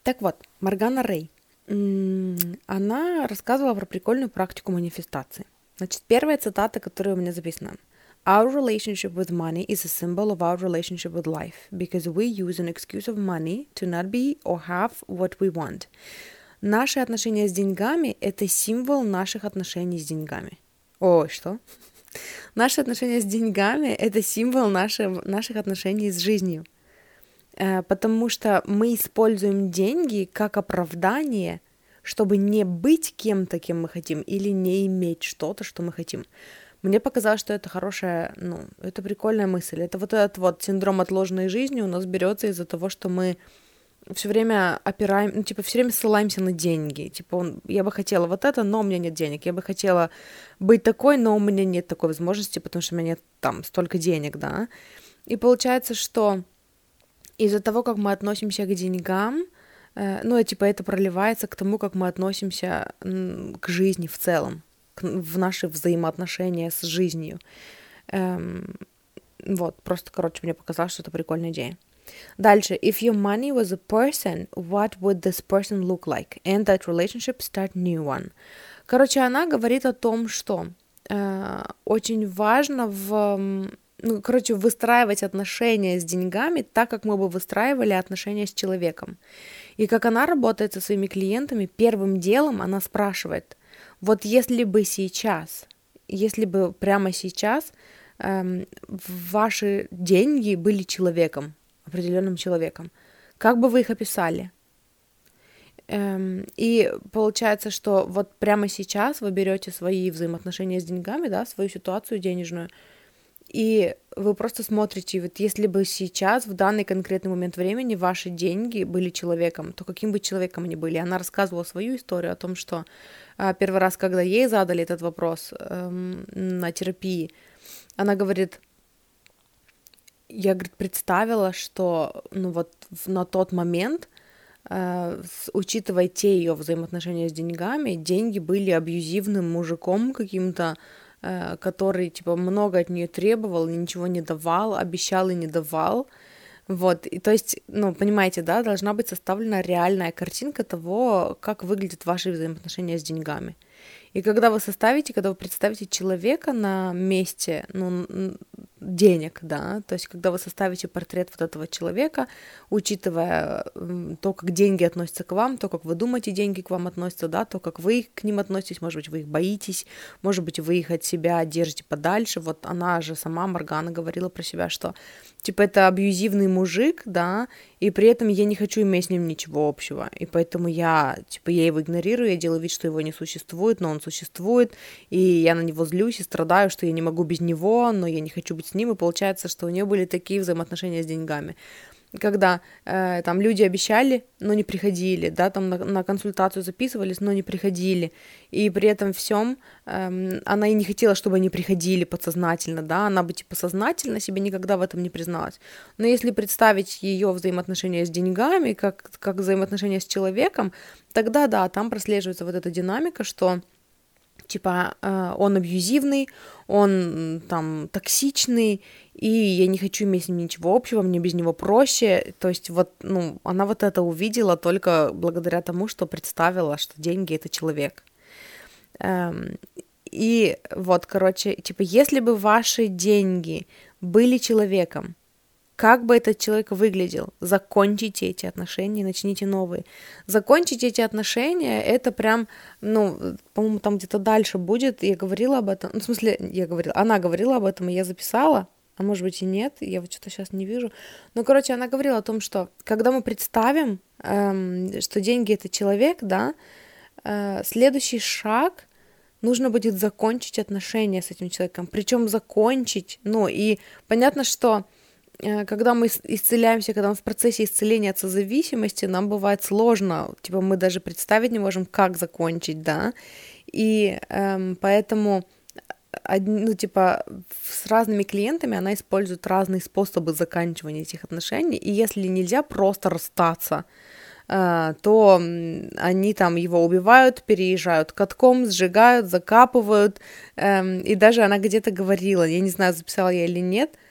Так вот, Моргана Рэй. Она рассказывала про прикольную практику манифестации. Значит, первая цитата, которая у меня записана. Our relationship with money is a symbol of our relationship with life because we use an excuse of money to not be or have what we want. Наши отношения с деньгами – это символ наших отношений с деньгами. Ой, что? *laughs* Наши отношения с деньгами – это символ наших, наших отношений с жизнью. Э, потому что мы используем деньги как оправдание, чтобы не быть кем-то, кем мы хотим, или не иметь что-то, что мы хотим. Мне показалось, что это хорошая, ну, это прикольная мысль. Это вот этот вот синдром отложенной жизни у нас берется из-за того, что мы все время опираем, ну, типа, все время ссылаемся на деньги. Типа, он, я бы хотела вот это, но у меня нет денег. Я бы хотела быть такой, но у меня нет такой возможности, потому что у меня нет там столько денег, да. И получается, что из-за того, как мы относимся к деньгам, э, ну, типа, это проливается к тому, как мы относимся к жизни в целом, в наши взаимоотношения с жизнью. Эм, вот, просто, короче, мне показалось, что это прикольная идея. Дальше. If your money was a person, what would this person look like? And that relationship start new one. Короче, она говорит о том, что э, очень важно в ну, короче, выстраивать отношения с деньгами так, как мы бы выстраивали отношения с человеком. И как она работает со своими клиентами, первым делом она спрашивает, вот если бы сейчас, если бы прямо сейчас эм, ваши деньги были человеком, определенным человеком, как бы вы их описали? Эм, и получается, что вот прямо сейчас вы берете свои взаимоотношения с деньгами, да, свою ситуацию денежную, и вы просто смотрите, вот если бы сейчас, в данный конкретный момент времени, ваши деньги были человеком, то каким бы человеком они были? Она рассказывала свою историю о том, что а, первый раз, когда ей задали этот вопрос эм, на терапии, она говорит, я, говорит, представила, что, ну вот, на тот момент, э, учитывая те ее взаимоотношения с деньгами, деньги были абьюзивным мужиком каким-то, который, типа, много от нее требовал, ничего не давал, обещал и не давал. Вот, и то есть, ну, понимаете, да, должна быть составлена реальная картинка того, как выглядят ваши взаимоотношения с деньгами. И когда вы составите, когда вы представите человека на месте, ну, денег, да, то есть когда вы составите портрет вот этого человека, учитывая то, как деньги относятся к вам, то, как вы думаете, деньги к вам относятся, да, то, как вы к ним относитесь, может быть, вы их боитесь, может быть, вы их от себя держите подальше, вот она же сама, Моргана, говорила про себя, что, типа, это абьюзивный мужик, да, и при этом я не хочу иметь с ним ничего общего, и поэтому я, типа, я его игнорирую, я делаю вид, что его не существует, но он существует, и я на него злюсь и страдаю, что я не могу без него, но я не хочу быть с ним, и получается, что у нее были такие взаимоотношения с деньгами. Когда э, там люди обещали, но не приходили, да, там на, на консультацию записывались, но не приходили, и при этом всем э, она и не хотела, чтобы они приходили подсознательно, да, она бы типа сознательно себе никогда в этом не призналась. Но если представить ее взаимоотношения с деньгами, как, как взаимоотношения с человеком, тогда да, там прослеживается вот эта динамика, что типа э, он абьюзивный, он там токсичный, и я не хочу иметь с ним ничего общего, мне без него проще. То есть вот, ну, она вот это увидела только благодаря тому, что представила, что деньги — это человек. Эм, и вот, короче, типа, если бы ваши деньги были человеком, как бы этот человек выглядел, закончите эти отношения, начните новые. Закончить эти отношения, это прям, ну, по-моему, там где-то дальше будет, я говорила об этом, ну, в смысле, я говорила, она говорила об этом, и я записала, а может быть и нет, я вот что-то сейчас не вижу. Но, короче, она говорила о том, что когда мы представим, эм, что деньги это человек, да, э, следующий шаг нужно будет закончить отношения с этим человеком. Причем закончить, ну и понятно, что когда мы исцеляемся, когда мы в процессе исцеления от созависимости, нам бывает сложно, типа мы даже представить не можем, как закончить, да, и эм, поэтому ну, типа, с разными клиентами она использует разные способы заканчивания этих отношений, и если нельзя просто расстаться, э, то они там его убивают, переезжают катком, сжигают, закапывают, эм, и даже она где-то говорила, я не знаю, записала я или нет, Э,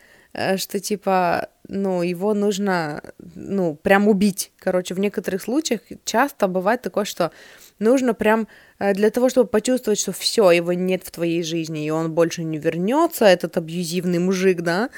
что типа, ну, его нужно, ну, прям убить. Короче, в некоторых случаях часто бывает такое, что нужно прям э, для того, чтобы почувствовать, что все, его нет в твоей жизни, и он больше не вернется, этот абьюзивный мужик, да,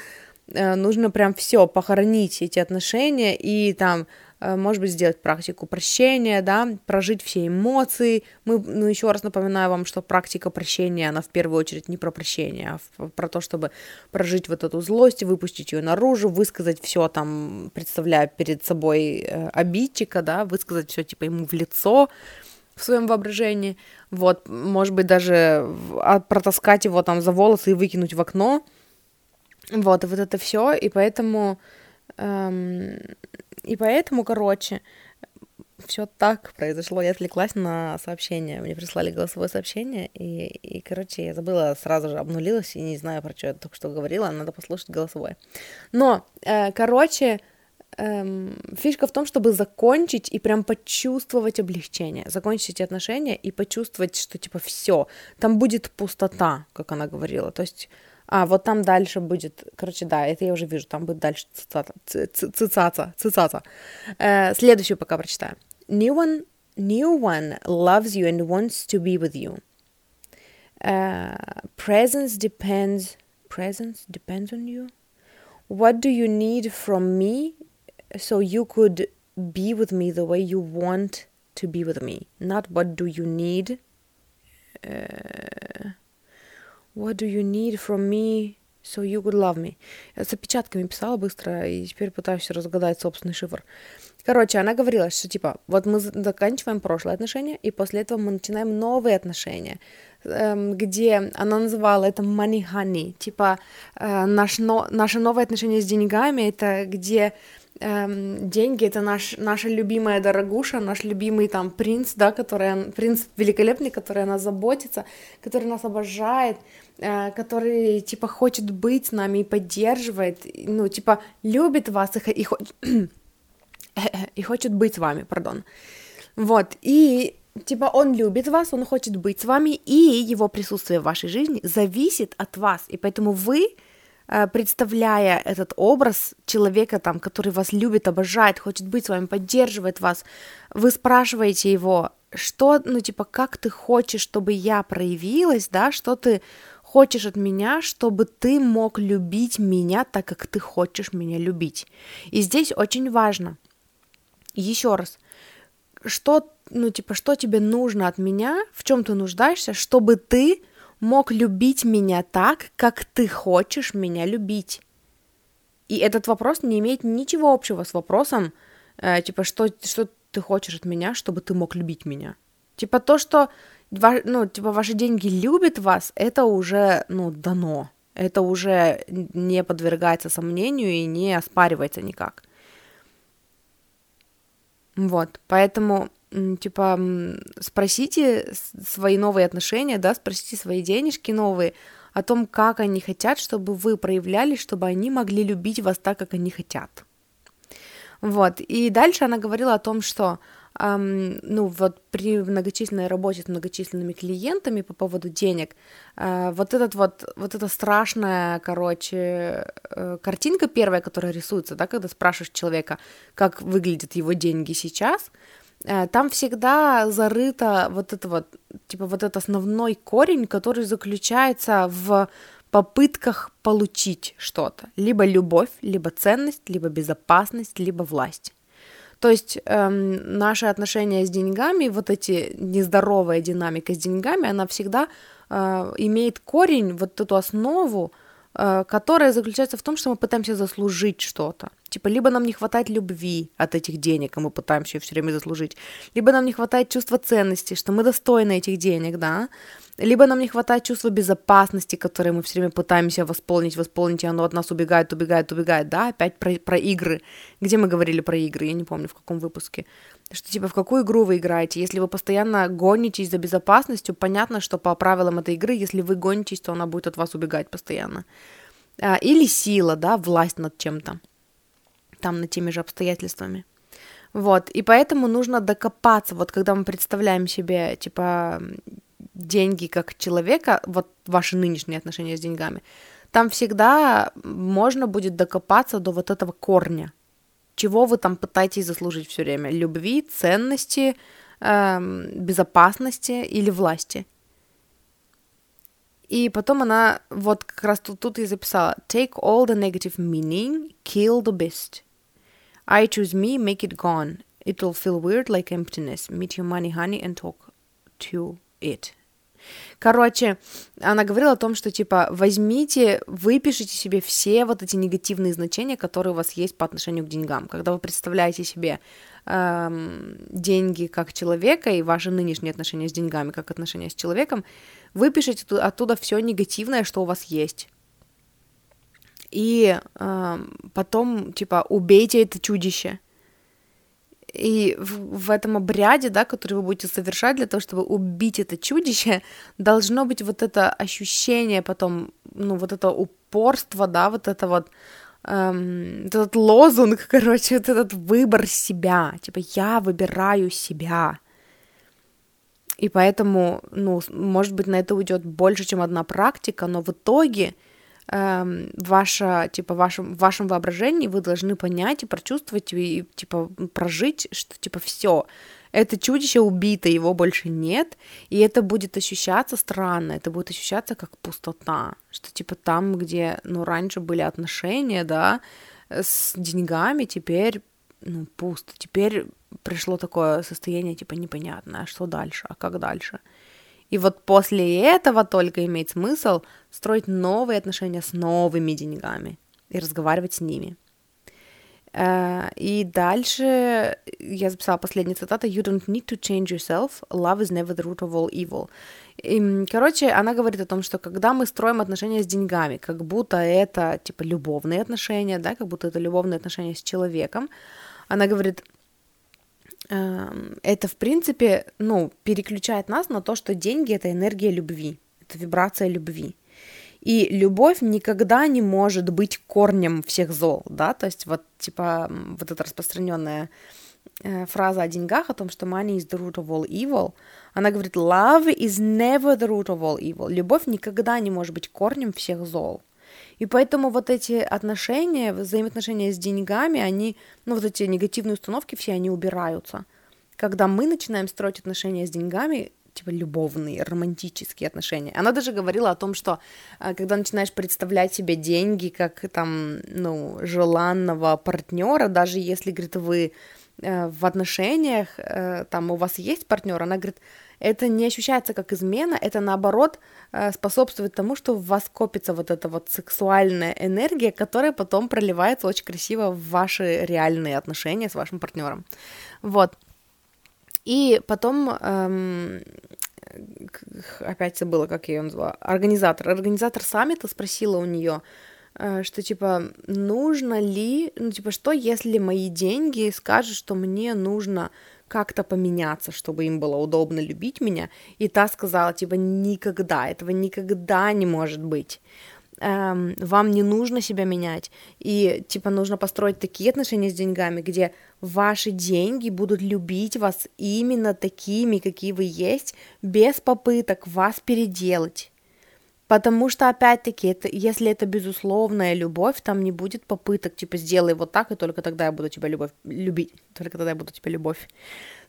э, нужно прям все похоронить эти отношения и там Э, может быть, сделать практику прощения, да, прожить все эмоции. Мы, ну, еще раз напоминаю вам, что практика прощения, она в первую очередь не про прощение, а про то, чтобы прожить вот эту злость, выпустить ее наружу, высказать все там, представляя перед собой э, обидчика, да, высказать все типа ему в лицо, в своем воображении, вот, может быть, даже а, протаскать его там за волосы и выкинуть в окно, вот, и вот это все, и поэтому эм, и поэтому, короче, все так произошло. Я отвлеклась на сообщение. Мне прислали голосовое сообщение, и, и, короче, я забыла, сразу же обнулилась, и не знаю, про что я только что говорила, надо послушать голосовое. Но, э, короче, эм, фишка в том, чтобы закончить и прям почувствовать облегчение, закончить эти отношения и почувствовать, что, типа, все, там будет пустота, как она говорила, то есть а, вот там дальше будет, короче, да, это я уже вижу, там будет дальше цицата, цицата, цицата. Э, следующую пока прочитаю. New one, new one loves you and wants to be with you. Uh, presence depends, presence depends on you. What do you need from me so you could be with me the way you want to be with me? Not what do you need. Uh, What do you need from me so you could love me? Я с опечатками писала быстро, и теперь пытаюсь разгадать собственный шифр. Короче, она говорила, что типа, вот мы заканчиваем прошлые отношения, и после этого мы начинаем новые отношения, эм, где она называла это money honey, типа э, наш, но, наше новое отношение с деньгами, это где эм, деньги это наш, наша любимая дорогуша, наш любимый там принц, да, который, принц великолепный, который о нас заботится, который нас обожает, который, типа, хочет быть с нами и поддерживает, ну, типа, любит вас и, и, *clears throat* и хочет быть с вами, пардон. Вот, и типа он любит вас, он хочет быть с вами, и его присутствие в вашей жизни зависит от вас, и поэтому вы Э, представляя этот образ человека, там, который вас любит, обожает, хочет быть с вами, поддерживает вас, вы спрашиваете его, что, ну, типа, как ты хочешь, чтобы я проявилась, да, что ты хочешь от меня, чтобы ты мог любить меня так, как ты хочешь меня любить. И здесь очень важно, еще раз, что, ну, типа, что тебе нужно от меня, в чем ты нуждаешься, чтобы ты мог любить меня так, как ты хочешь меня любить? И этот вопрос не имеет ничего общего с вопросом, э, типа, что, что ты хочешь от меня, чтобы ты мог любить меня? Типа то, что ну, типа, ваши деньги любят вас, это уже, ну, дано. Это уже не подвергается сомнению и не оспаривается никак. Вот, поэтому типа, спросите свои новые отношения, да, спросите свои денежки новые о том, как они хотят, чтобы вы проявлялись, чтобы они могли любить вас так, как они хотят. Вот, и дальше она говорила о том, что ну вот при многочисленной работе с многочисленными клиентами по поводу денег, э, вот этот вот, вот эта страшная, короче, э, картинка первая, которая рисуется, да, когда спрашиваешь человека, как выглядят его деньги сейчас, Э, там всегда зарыто вот это вот, типа вот этот основной корень, который заключается в попытках получить что-то. Либо любовь, либо ценность, либо безопасность, либо власть. То есть эм, наши отношения с деньгами, вот эти нездоровая динамика с деньгами, она всегда э, имеет корень, вот эту основу, э, которая заключается в том, что мы пытаемся заслужить что-то. Типа либо нам не хватает любви от этих денег, и мы пытаемся ее все время заслужить, либо нам не хватает чувства ценности, что мы достойны этих денег, да, либо нам не хватает чувства безопасности, которое мы все время пытаемся восполнить, восполнить, и оно от нас убегает, убегает, убегает, да, опять про, про игры. Где мы говорили про игры, я не помню, в каком выпуске. Что, типа, в какую игру вы играете? Если вы постоянно гонитесь за безопасностью, понятно, что по правилам этой игры, если вы гонитесь, то она будет от вас убегать постоянно. А, или сила, да, власть над чем-то. Там, над теми же обстоятельствами. Вот, и поэтому нужно докопаться, вот когда мы представляем себе, типа, деньги как человека, вот ваши нынешние отношения с деньгами, там всегда можно будет докопаться до вот этого корня. Чего вы там пытаетесь заслужить все время? Любви, ценности, эм, безопасности или власти? И потом она вот как раз тут, тут и записала Take all the negative meaning, kill the beast. I choose me, make it gone. It will feel weird like emptiness. Meet your money, honey, and talk to it. Короче, она говорила о том, что, типа, возьмите, выпишите себе все вот эти негативные значения, которые у вас есть по отношению к деньгам. Когда вы представляете себе эм, деньги как человека и ваши нынешние отношения с деньгами как отношения с человеком, выпишите оттуда все негативное, что у вас есть. И э, потом, типа, убейте это чудище – и в, в этом обряде, да, который вы будете совершать для того, чтобы убить это чудище, должно быть вот это ощущение потом, ну, вот это упорство, да, вот это вот, эм, этот лозунг, *laughs* короче, вот этот выбор себя, типа я выбираю себя. И поэтому, ну, может быть, на это уйдет больше, чем одна практика, но в итоге эм, ваша, типа, вашем, в вашем воображении вы должны понять и прочувствовать, и, типа, прожить, что, типа, все, это чудище убито, его больше нет, и это будет ощущаться странно, это будет ощущаться как пустота, что, типа, там, где, ну, раньше были отношения, да, с деньгами, теперь, ну, пусто, теперь пришло такое состояние, типа, непонятное, а что дальше, а как дальше, и вот после этого только имеет смысл строить новые отношения с новыми деньгами и разговаривать с ними. Uh, и дальше я записала последнюю цитату «You don't need to change yourself. Love is never the root of all evil». И, короче, она говорит о том, что когда мы строим отношения с деньгами, как будто это, типа, любовные отношения, да, как будто это любовные отношения с человеком, она говорит, это, в принципе, ну, переключает нас на то, что деньги — это энергия любви, это вибрация любви. И любовь никогда не может быть корнем всех зол, да, то есть вот, типа, вот эта распространенная э, фраза о деньгах, о том, что money is the root of all evil, она говорит, love is never the root of all evil. Любовь никогда не может быть корнем всех зол. И поэтому вот эти отношения, взаимоотношения с деньгами, они, ну вот эти негативные установки все, они убираются. Когда мы начинаем строить отношения с деньгами, типа любовные, романтические отношения. Она даже говорила о том, что э, когда начинаешь представлять себе деньги как там, ну, желанного партнера, даже если, говорит, вы в отношениях, э, там у вас есть партнер, она говорит, это не ощущается как измена, это наоборот э, способствует тому, что в вас копится вот эта вот сексуальная энергия, которая потом проливается очень красиво в ваши реальные отношения с вашим партнером. Вот. И потом эм, опять забыла, как я ее назвала, организатор. Организатор саммита спросила у нее, э, что типа нужно ли, ну типа что, если мои деньги скажут, что мне нужно как-то поменяться, чтобы им было удобно любить меня. И та сказала, типа, никогда, этого никогда не может быть. Эм, вам не нужно себя менять. И, типа, нужно построить такие отношения с деньгами, где ваши деньги будут любить вас именно такими, какие вы есть, без попыток вас переделать. Потому что, опять-таки, это, если это безусловная любовь, там не будет попыток, типа, сделай вот так, и только тогда я буду тебя любовь, любить, только тогда я буду тебя любовь,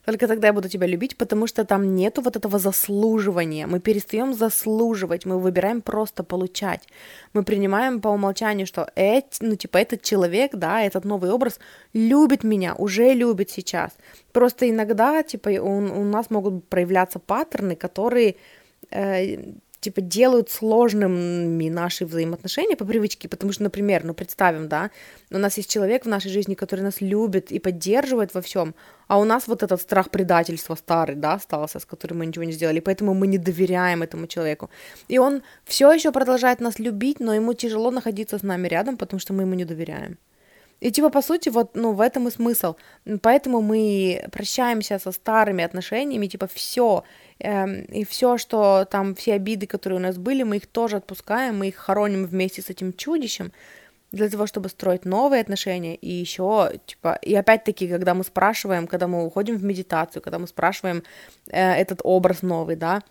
только тогда я буду тебя любить, потому что там нету вот этого заслуживания, мы перестаем заслуживать, мы выбираем просто получать, мы принимаем по умолчанию, что эти, ну, типа, этот человек, да, этот новый образ любит меня, уже любит сейчас, просто иногда, типа, у, у нас могут проявляться паттерны, которые э, типа, делают сложными наши взаимоотношения по привычке, потому что, например, ну, представим, да, у нас есть человек в нашей жизни, который нас любит и поддерживает во всем, а у нас вот этот страх предательства старый, да, остался, с которым мы ничего не сделали, поэтому мы не доверяем этому человеку. И он все еще продолжает нас любить, но ему тяжело находиться с нами рядом, потому что мы ему не доверяем. И типа, по сути, вот, ну, в этом и смысл. Поэтому мы прощаемся со старыми отношениями, типа, все, и все, что там, все обиды, которые у нас были, мы их тоже отпускаем, мы их хороним вместе с этим чудищем, для того, чтобы строить новые отношения, и еще, типа, и опять-таки, когда мы спрашиваем, когда мы уходим в медитацию, когда мы спрашиваем э, этот образ новый, да,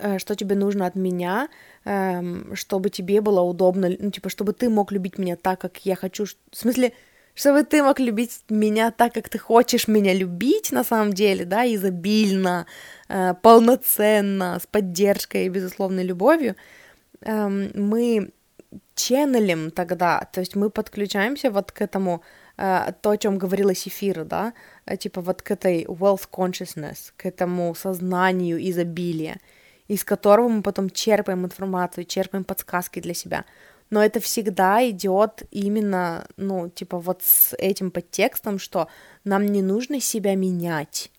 э, что тебе нужно от меня, эм, чтобы тебе было удобно, ну, типа, чтобы ты мог любить меня так, как я хочу, в смысле, чтобы ты мог любить меня так, как ты хочешь меня любить на самом деле, да, изобильно, э, полноценно, с поддержкой и безусловной любовью, э, мы ченнелем тогда, то есть мы подключаемся вот к этому, э, то, о чем говорила Сефира, да, э, типа вот к этой wealth consciousness, к этому сознанию изобилия, из которого мы потом черпаем информацию, черпаем подсказки для себя. Но это всегда идет именно, ну, типа вот с этим подтекстом, что нам не нужно себя менять.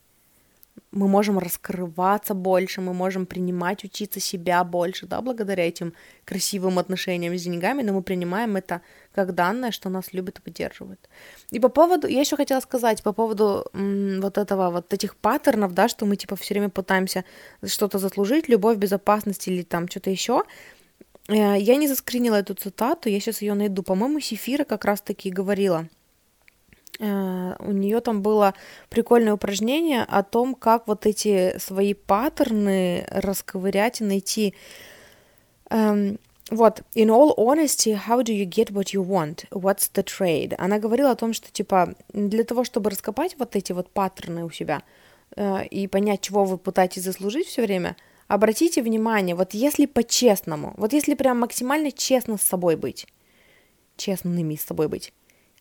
Мы можем раскрываться больше, мы можем принимать, учиться себя больше, да, благодаря этим красивым отношениям с деньгами, но мы принимаем это как данное, что нас любят и поддерживают. И по поводу, я еще хотела сказать по поводу м, вот этого, вот этих паттернов, да, что мы типа все время пытаемся что-то заслужить, любовь, безопасность или там что-то еще. Э, я не заскринила эту цитату, я сейчас ее найду. По-моему, Сефира как раз-таки говорила. Э, у нее там было прикольное упражнение о том, как вот эти свои паттерны расковырять и найти эм, вот, in all honesty, how do you get what you want? What's the trade? Она говорила о том, что, типа, для того, чтобы раскопать вот эти вот паттерны у себя э, и понять, чего вы пытаетесь заслужить все время, обратите внимание, вот если по-честному, вот если прям максимально честно с собой быть, честными с собой быть,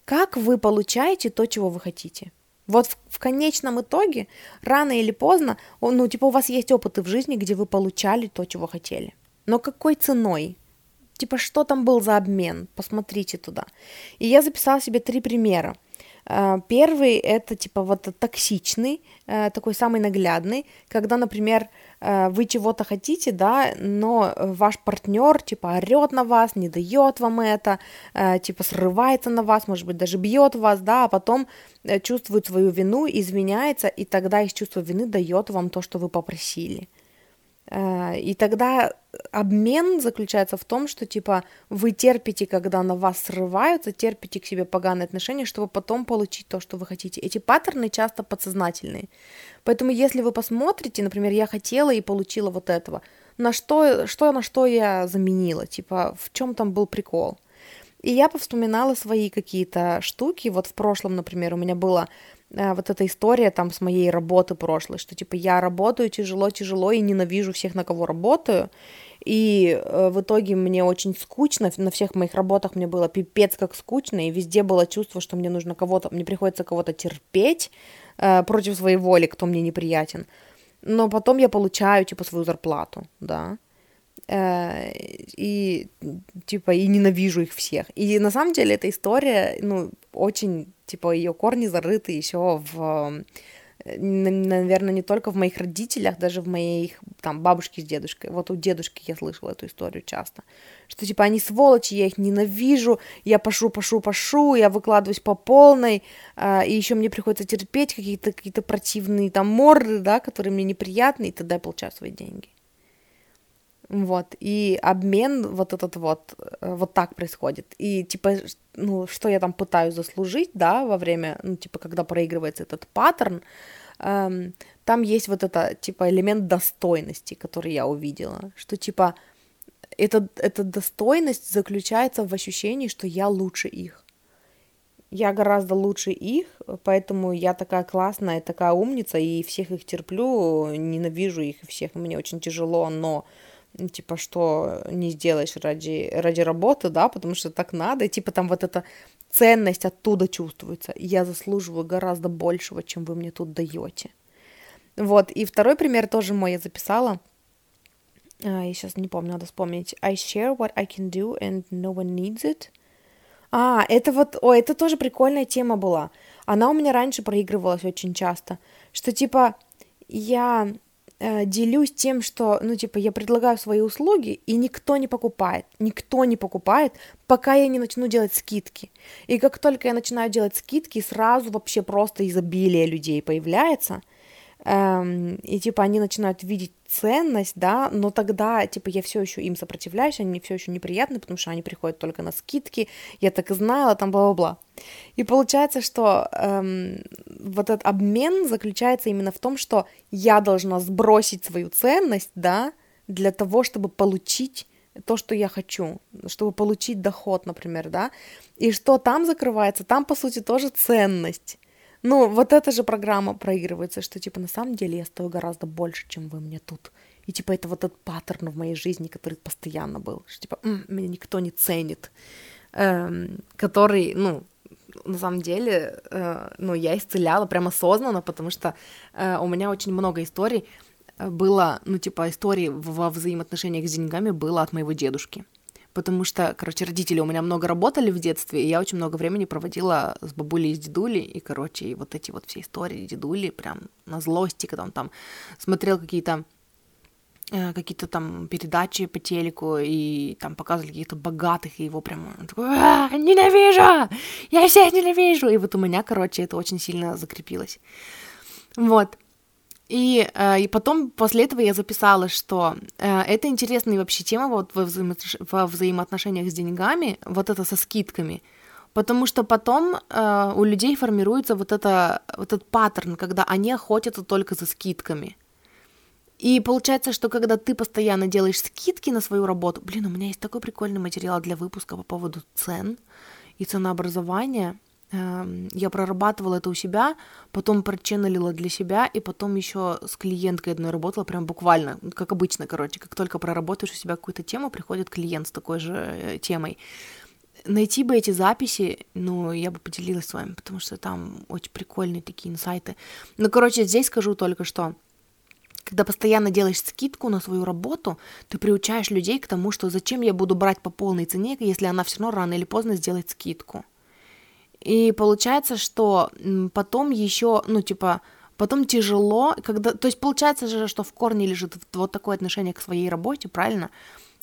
как вы получаете то, чего вы хотите? Вот в, в конечном итоге, рано или поздно, ну, типа, у вас есть опыты в жизни, где вы получали то, чего хотели. Но какой ценой? типа, что там был за обмен, посмотрите туда. И я записала себе три примера. Э, первый это типа вот токсичный, э, такой самый наглядный, когда, например, э, вы чего-то хотите, да, но ваш партнер типа орет на вас, не дает вам это, типа срывается на вас, может быть, даже бьет вас, да, а потом чувствует свою вину, извиняется, и тогда из чувства вины дает вам то, что вы попросили. Э, и тогда обмен заключается в том, что типа вы терпите, когда на вас срываются, терпите к себе поганые отношения, чтобы потом получить то, что вы хотите. Эти паттерны часто подсознательные. Поэтому если вы посмотрите, например, я хотела и получила вот этого, на что, что на что я заменила, типа в чем там был прикол. И я повспоминала свои какие-то штуки. Вот в прошлом, например, у меня было вот эта история там с моей работы прошлой, что типа я работаю тяжело-тяжело и ненавижу всех, на кого работаю, и э, в итоге мне очень скучно, на всех моих работах мне было пипец как скучно, и везде было чувство, что мне нужно кого-то, мне приходится кого-то терпеть э, против своей воли, кто мне неприятен, но потом я получаю типа свою зарплату, да, э, и типа и ненавижу их всех. И на самом деле эта история, ну, очень типа ее корни зарыты еще в наверное, не только в моих родителях, даже в моих там бабушке с дедушкой. Вот у дедушки я слышала эту историю часто. Что типа они сволочи, я их ненавижу, я пошу, пошу, пошу, я выкладываюсь по полной, э, и еще мне приходится терпеть какие-то какие противные там морды, да, которые мне неприятны, и тогда я получаю свои деньги. Вот, и обмен вот этот вот, э, вот так происходит. И, типа, ну, что я там пытаюсь заслужить, да, во время, ну, типа, когда проигрывается этот паттерн, эм, там есть вот это, типа, элемент достойности, который я увидела, что, типа, это, эта достойность заключается в ощущении, что я лучше их. Я гораздо лучше их, поэтому я такая классная, такая умница, и всех их терплю, ненавижу их всех, мне очень тяжело, но типа, что не сделаешь ради, ради работы, да, потому что так надо, и, типа, там вот эта ценность оттуда чувствуется, я заслуживаю гораздо большего, чем вы мне тут даете. Вот, и второй пример тоже мой я записала, А, я сейчас не помню, надо вспомнить. I share what I can do and no one needs it. А, это вот, ой, это тоже прикольная тема была. Она у меня раньше проигрывалась очень часто, что типа я э, делюсь тем, что, ну, типа, я предлагаю свои услуги, и никто не покупает, никто не покупает, пока я не начну делать скидки. И как только я начинаю делать скидки, сразу вообще просто изобилие людей появляется, эм, и, типа, они начинают видеть ценность, да, но тогда, типа, я все еще им сопротивляюсь, они мне все еще неприятны, потому что они приходят только на скидки, я так и знала, там бла-бла-бла. И получается, что эм, вот этот обмен заключается именно в том, что я должна сбросить свою ценность, да, для того, чтобы получить то, что я хочу, чтобы получить доход, например, да, и что там закрывается, там, по сути, тоже ценность. Ну, вот эта же программа проигрывается, что, типа, на самом деле я стою гораздо больше, чем вы мне тут. И, типа, это вот этот паттерн в моей жизни, который постоянно был, что, типа, М, меня никто не ценит, эм, который, ну, на самом деле, э, ну, я исцеляла прямо осознанно, потому что э, у меня очень много историй э, было, ну, типа, истории во взаимоотношениях с деньгами было от моего дедушки потому что, короче, родители у меня много работали в детстве, и я очень много времени проводила с бабулей и с дедулей, и, короче, и вот эти вот все истории дедули прям на злости, когда он там смотрел какие-то э, какие-то там передачи по телеку, и там показывали каких-то богатых, и его прям такой, а, ненавижу, я всех ненавижу, и вот у меня, короче, это очень сильно закрепилось. Вот. И, э, и потом после этого я записала, что э, это интересная вообще тема вот во, взаимо во взаимоотношениях с деньгами, вот это со скидками, потому что потом э, у людей формируется вот, это, вот этот паттерн, когда они охотятся только за скидками. И получается, что когда ты постоянно делаешь скидки на свою работу, блин, у меня есть такой прикольный материал для выпуска по поводу цен и ценообразования – я прорабатывала это у себя, потом проченнелила для себя, и потом еще с клиенткой одной работала, прям буквально, как обычно, короче, как только проработаешь у себя какую-то тему, приходит клиент с такой же э, темой. Найти бы эти записи, ну, я бы поделилась с вами, потому что там очень прикольные такие инсайты. Ну, короче, здесь скажу только что, когда постоянно делаешь скидку на свою работу, ты приучаешь людей к тому, что зачем я буду брать по полной цене, если она все равно рано или поздно сделает скидку. И получается, что потом еще, ну, типа, потом тяжело, когда, то есть получается же, что в корне лежит вот такое отношение к своей работе, правильно?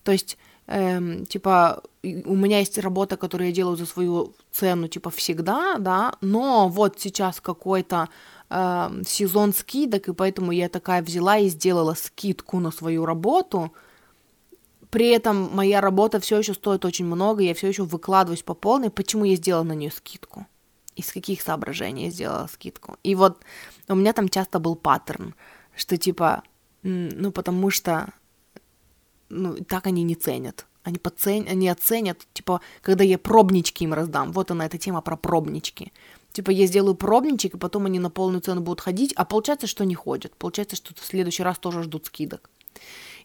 То есть, эм, типа, у меня есть работа, которую я делаю за свою цену, типа, всегда, да, но вот сейчас какой-то э, сезон скидок, и поэтому я такая взяла и сделала скидку на свою работу, при этом моя работа все еще стоит очень много, я все еще выкладываюсь по полной. Почему я сделала на нее скидку? Из каких соображений я сделала скидку? И вот у меня там часто был паттерн, что типа, ну потому что, ну так они не ценят. Они, поцен... они оценят, типа, когда я пробнички им раздам. Вот она, эта тема про пробнички. Типа, я сделаю пробничек, и потом они на полную цену будут ходить, а получается, что не ходят. Получается, что в следующий раз тоже ждут скидок.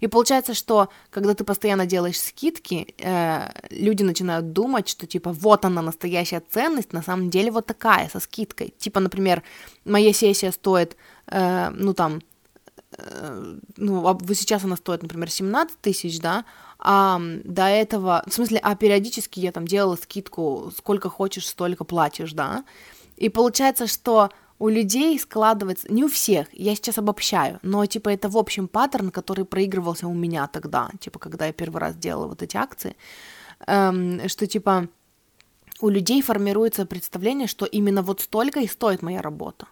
И получается, что когда ты постоянно делаешь скидки, э, люди начинают думать, что типа вот она настоящая ценность, на самом деле вот такая, со скидкой. Типа, например, моя сессия стоит, э, ну там, э, ну, сейчас она стоит, например, 17 тысяч, да, а до этого, в смысле, а периодически я там делала скидку, сколько хочешь, столько платишь, да, и получается, что у людей складывается, не у всех, я сейчас обобщаю, но типа это в общем паттерн, который проигрывался у меня тогда, типа когда я первый раз делала вот эти акции, эм, что типа у людей формируется представление, что именно вот столько и стоит моя работа.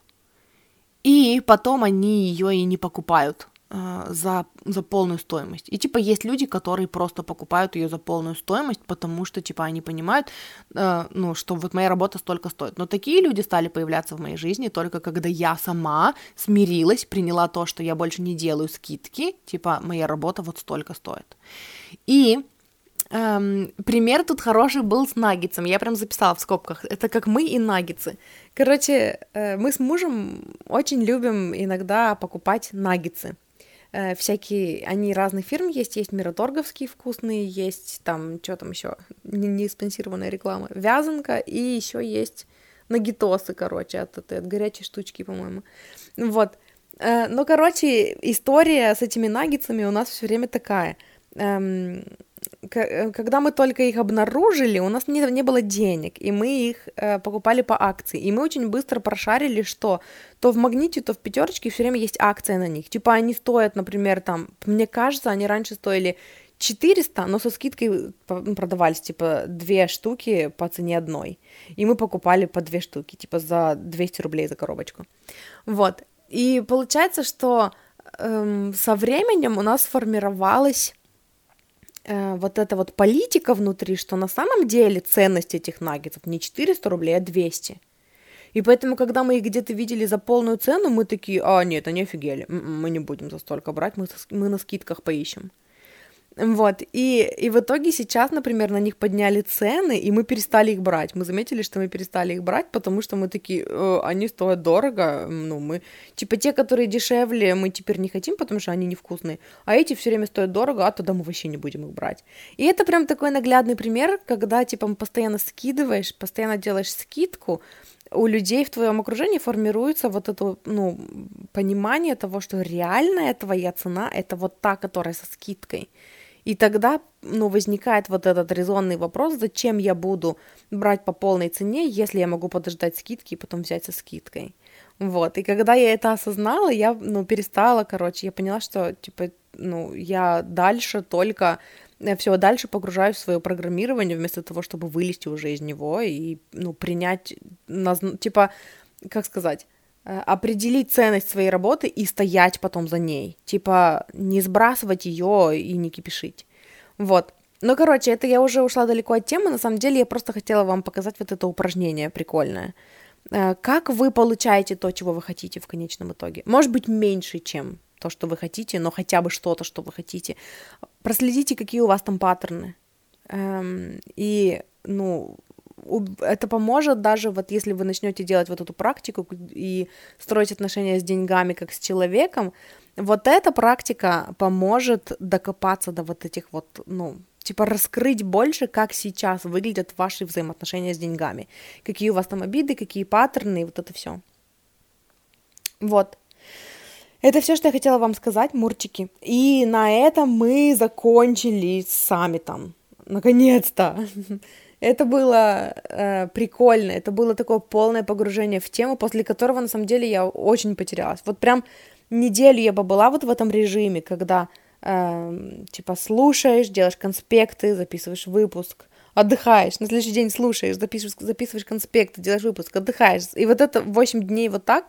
И потом они ее и не покупают. Э, за, за полную стоимость. И типа есть люди, которые просто покупают ее за полную стоимость, потому что типа они понимают, э, ну, что вот моя работа столько стоит. Но такие люди стали появляться в моей жизни только когда я сама смирилась, приняла то, что я больше не делаю скидки, типа моя работа вот столько стоит. И Эм, пример тут хороший был с наггетсом. Я прям записала в скобках. Это как мы и наггетсы. Короче, э, мы с мужем очень любим иногда покупать наггетсы. Э, всякие, они разных фирм есть, есть мираторговские вкусные, есть там, что там еще, не, не спонсированная реклама, вязанка, и еще есть нагитосы, короче, от, от, от горячей штучки, по-моему. Вот, Э, ну, короче, история с этими наггетсами у нас все время такая. Эм, когда мы только их обнаружили, у нас не, не было денег, и мы их э, покупали по акции. И мы очень быстро прошарили, что то в магните, то в пятерочке все время есть акция на них. Типа они стоят, например, там, мне кажется, они раньше стоили 400, но со скидкой продавались, типа, две штуки по цене одной. И мы покупали по две штуки, типа, за 200 рублей за коробочку. Вот. И получается, что эм, со временем у нас сформировалась э, вот эта вот политика внутри, что на самом деле ценность этих наггетсов не 400 рублей, а 200. И поэтому, когда мы их где-то видели за полную цену, мы такие, а, нет, они офигели, м-м, мы не будем за столько брать, мы, мы на скидках поищем. Вот, и, и в итоге сейчас, например, на них подняли цены, и мы перестали их брать. Мы заметили, что мы перестали их брать, потому что мы такие, э, они стоят дорого, ну, мы, типа, те, которые дешевле, мы теперь не хотим, потому что они невкусные, а эти все время стоят дорого, а тогда мы вообще не будем их брать. И это прям такой наглядный пример, когда, типа, постоянно скидываешь, постоянно делаешь скидку, у людей в твоем окружении формируется вот это, ну, понимание того, что реальная твоя цена — это вот та, которая со скидкой. И тогда, ну, возникает вот этот резонный вопрос, зачем я буду брать по полной цене, если я могу подождать скидки и потом взять со скидкой. Вот, и когда я это осознала, я, ну, перестала, короче, я поняла, что, типа, ну, я дальше только, все дальше погружаюсь в свое программирование, вместо того, чтобы вылезти уже из него и, ну, принять, типа, как сказать, определить ценность своей работы и стоять потом за ней. Типа, не сбрасывать ее и не кипишить. Вот. Ну, короче, это я уже ушла далеко от темы. На самом деле, я просто хотела вам показать вот это упражнение прикольное. Э, как вы получаете то, чего вы хотите в конечном итоге? Может быть, меньше, чем то, что вы хотите, но хотя бы что-то, что вы хотите. Проследите, какие у вас там паттерны. Эм, и, ну, это поможет даже вот если вы начнете делать вот эту практику и строить отношения с деньгами как с человеком, вот эта практика поможет докопаться до вот этих вот, ну, типа раскрыть больше, как сейчас выглядят ваши взаимоотношения с деньгами, какие у вас там обиды, какие паттерны, вот это все. Вот. Это все, что я хотела вам сказать, мурчики. И на этом мы закончили с саммитом. Наконец-то. *laughs* Это было э, прикольно, это было такое полное погружение в тему, после которого, на самом деле, я очень потерялась. Вот прям неделю я побыла вот в этом режиме, когда, э, типа, слушаешь, делаешь конспекты, записываешь выпуск, отдыхаешь, на следующий день слушаешь, записываешь, записываешь конспекты, делаешь выпуск, отдыхаешь. И вот это 8 дней вот так,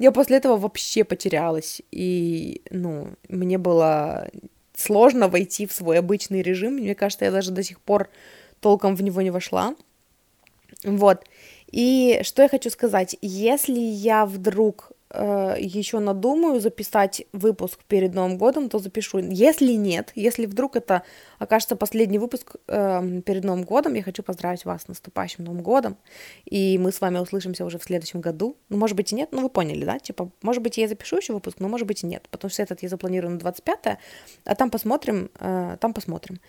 я после этого вообще потерялась. И, ну, мне было сложно войти в свой обычный режим. Мне кажется, я даже до сих пор толком в него не вошла. Вот. И что я хочу сказать, если я вдруг э, еще надумаю записать выпуск перед Новым годом, то запишу. Если нет, если вдруг это окажется последний выпуск э, перед Новым годом, я хочу поздравить вас с наступающим Новым годом, и мы с вами услышимся уже в следующем году. Ну, может быть и нет, ну вы поняли, да? Типа, может быть я запишу еще выпуск, но может быть и нет, потому что этот я запланирую на 25 а там посмотрим, э, там посмотрим.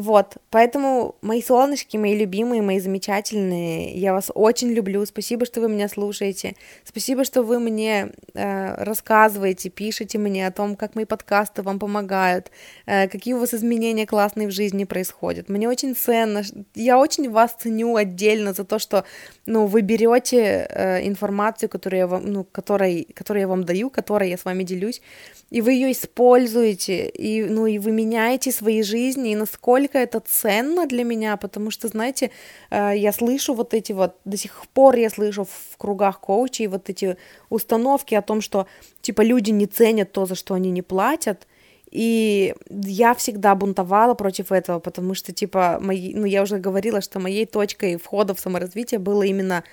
Вот, поэтому, мои солнышки, мои любимые, мои замечательные, я вас очень люблю, спасибо, что вы меня слушаете, спасибо, что вы мне э, рассказываете, пишете мне о том, как мои подкасты вам помогают, э, какие у вас изменения классные в жизни происходят. Мне очень ценно, я очень вас ценю отдельно за то, что, ну, вы берете э, информацию, которую я вам, ну, которой, которую я вам даю, которой я с вами делюсь, и вы ее используете, и, ну, и вы меняете свои жизни, и насколько это ценно для меня, потому что, знаете, э, я слышу вот эти вот, до сих пор я слышу в кругах коучей вот эти установки о том, что, типа, люди не ценят то, за что они не платят, и я всегда бунтовала против этого, потому что, типа, мои, ну, я уже говорила, что моей точкой входа в саморазвитие было именно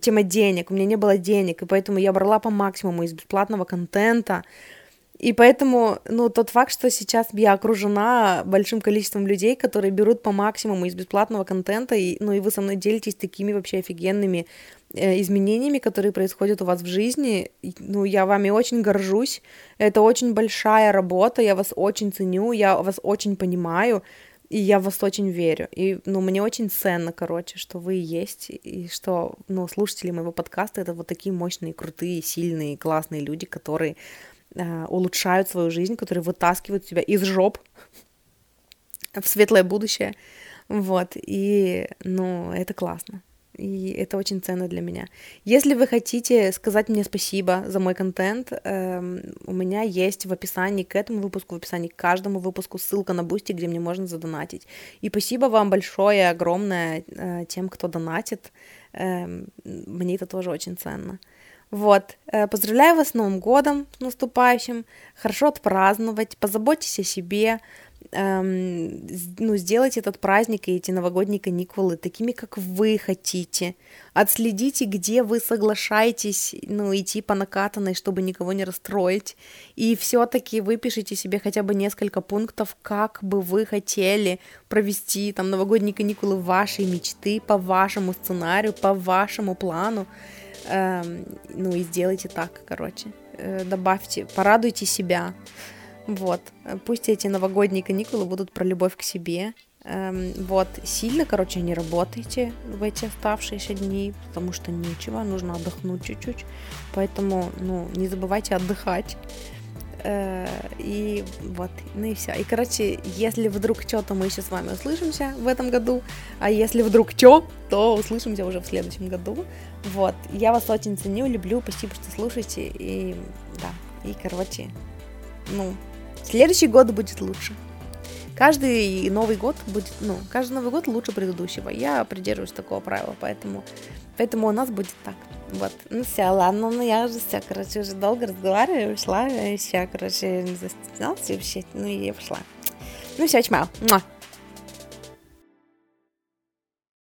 тема денег. У меня не было денег, и поэтому я брала по максимуму из бесплатного контента, и поэтому, ну, тот факт, что сейчас я окружена большим количеством людей, которые берут по максимуму из бесплатного контента, и, ну, и вы со мной делитесь такими вообще офигенными э, изменениями, которые происходят у вас в жизни, ну, я вами очень горжусь, это очень большая работа, я вас очень ценю, я вас очень понимаю, и я в вас очень верю. И, ну, мне очень ценно, короче, что вы есть, и что, ну, слушатели моего подкаста — это вот такие мощные, крутые, сильные, классные люди, которые э, улучшают свою жизнь, которые вытаскивают тебя из жоп *laughs* в светлое будущее. Вот, и, ну, это классно. И это очень ценно для меня. Если вы хотите сказать мне спасибо за мой контент, эм, у меня есть в описании к этому выпуску, в описании к каждому выпуску ссылка на Boosty, где мне можно задонатить. И спасибо вам большое, огромное э, тем, кто донатит. Э, мне это тоже очень ценно. Вот, э, поздравляю вас с Новым годом, с наступающим, хорошо отпраздновать, позаботьтесь о себе, эм, ну, сделать этот праздник и эти новогодние каникулы такими, как вы хотите. Отследите, где вы соглашаетесь, ну, идти по накатанной, чтобы никого не расстроить. И все-таки выпишите себе хотя бы несколько пунктов, как бы вы хотели провести там новогодние каникулы вашей мечты, по вашему сценарию, по вашему плану. Эм, ну и сделайте так, короче. Э, добавьте, порадуйте себя. Вот. Пусть эти новогодние каникулы будут про любовь к себе. Эм, вот. Сильно, короче, не работайте в эти оставшиеся дни, потому что нечего, нужно отдохнуть чуть-чуть. Поэтому, ну, не забывайте отдыхать. Э, и вот, ну и все. И, короче, если вдруг что, то мы еще с вами услышимся в этом году. А если вдруг что, то услышимся уже в следующем году. Вот. Я вас очень ценю, люблю. Спасибо, что слушаете. И да. И, короче, ну, Следующий год будет лучше. Каждый Новый год будет, ну, каждый Новый год лучше предыдущего. Я придерживаюсь такого правила, поэтому, поэтому у нас будет так. Вот. Ну все, ладно, ну я уже все, короче, уже долго разговариваю, ушла, и все, короче, не застеснялась вообще, ну и я пошла. Ну все, чмау.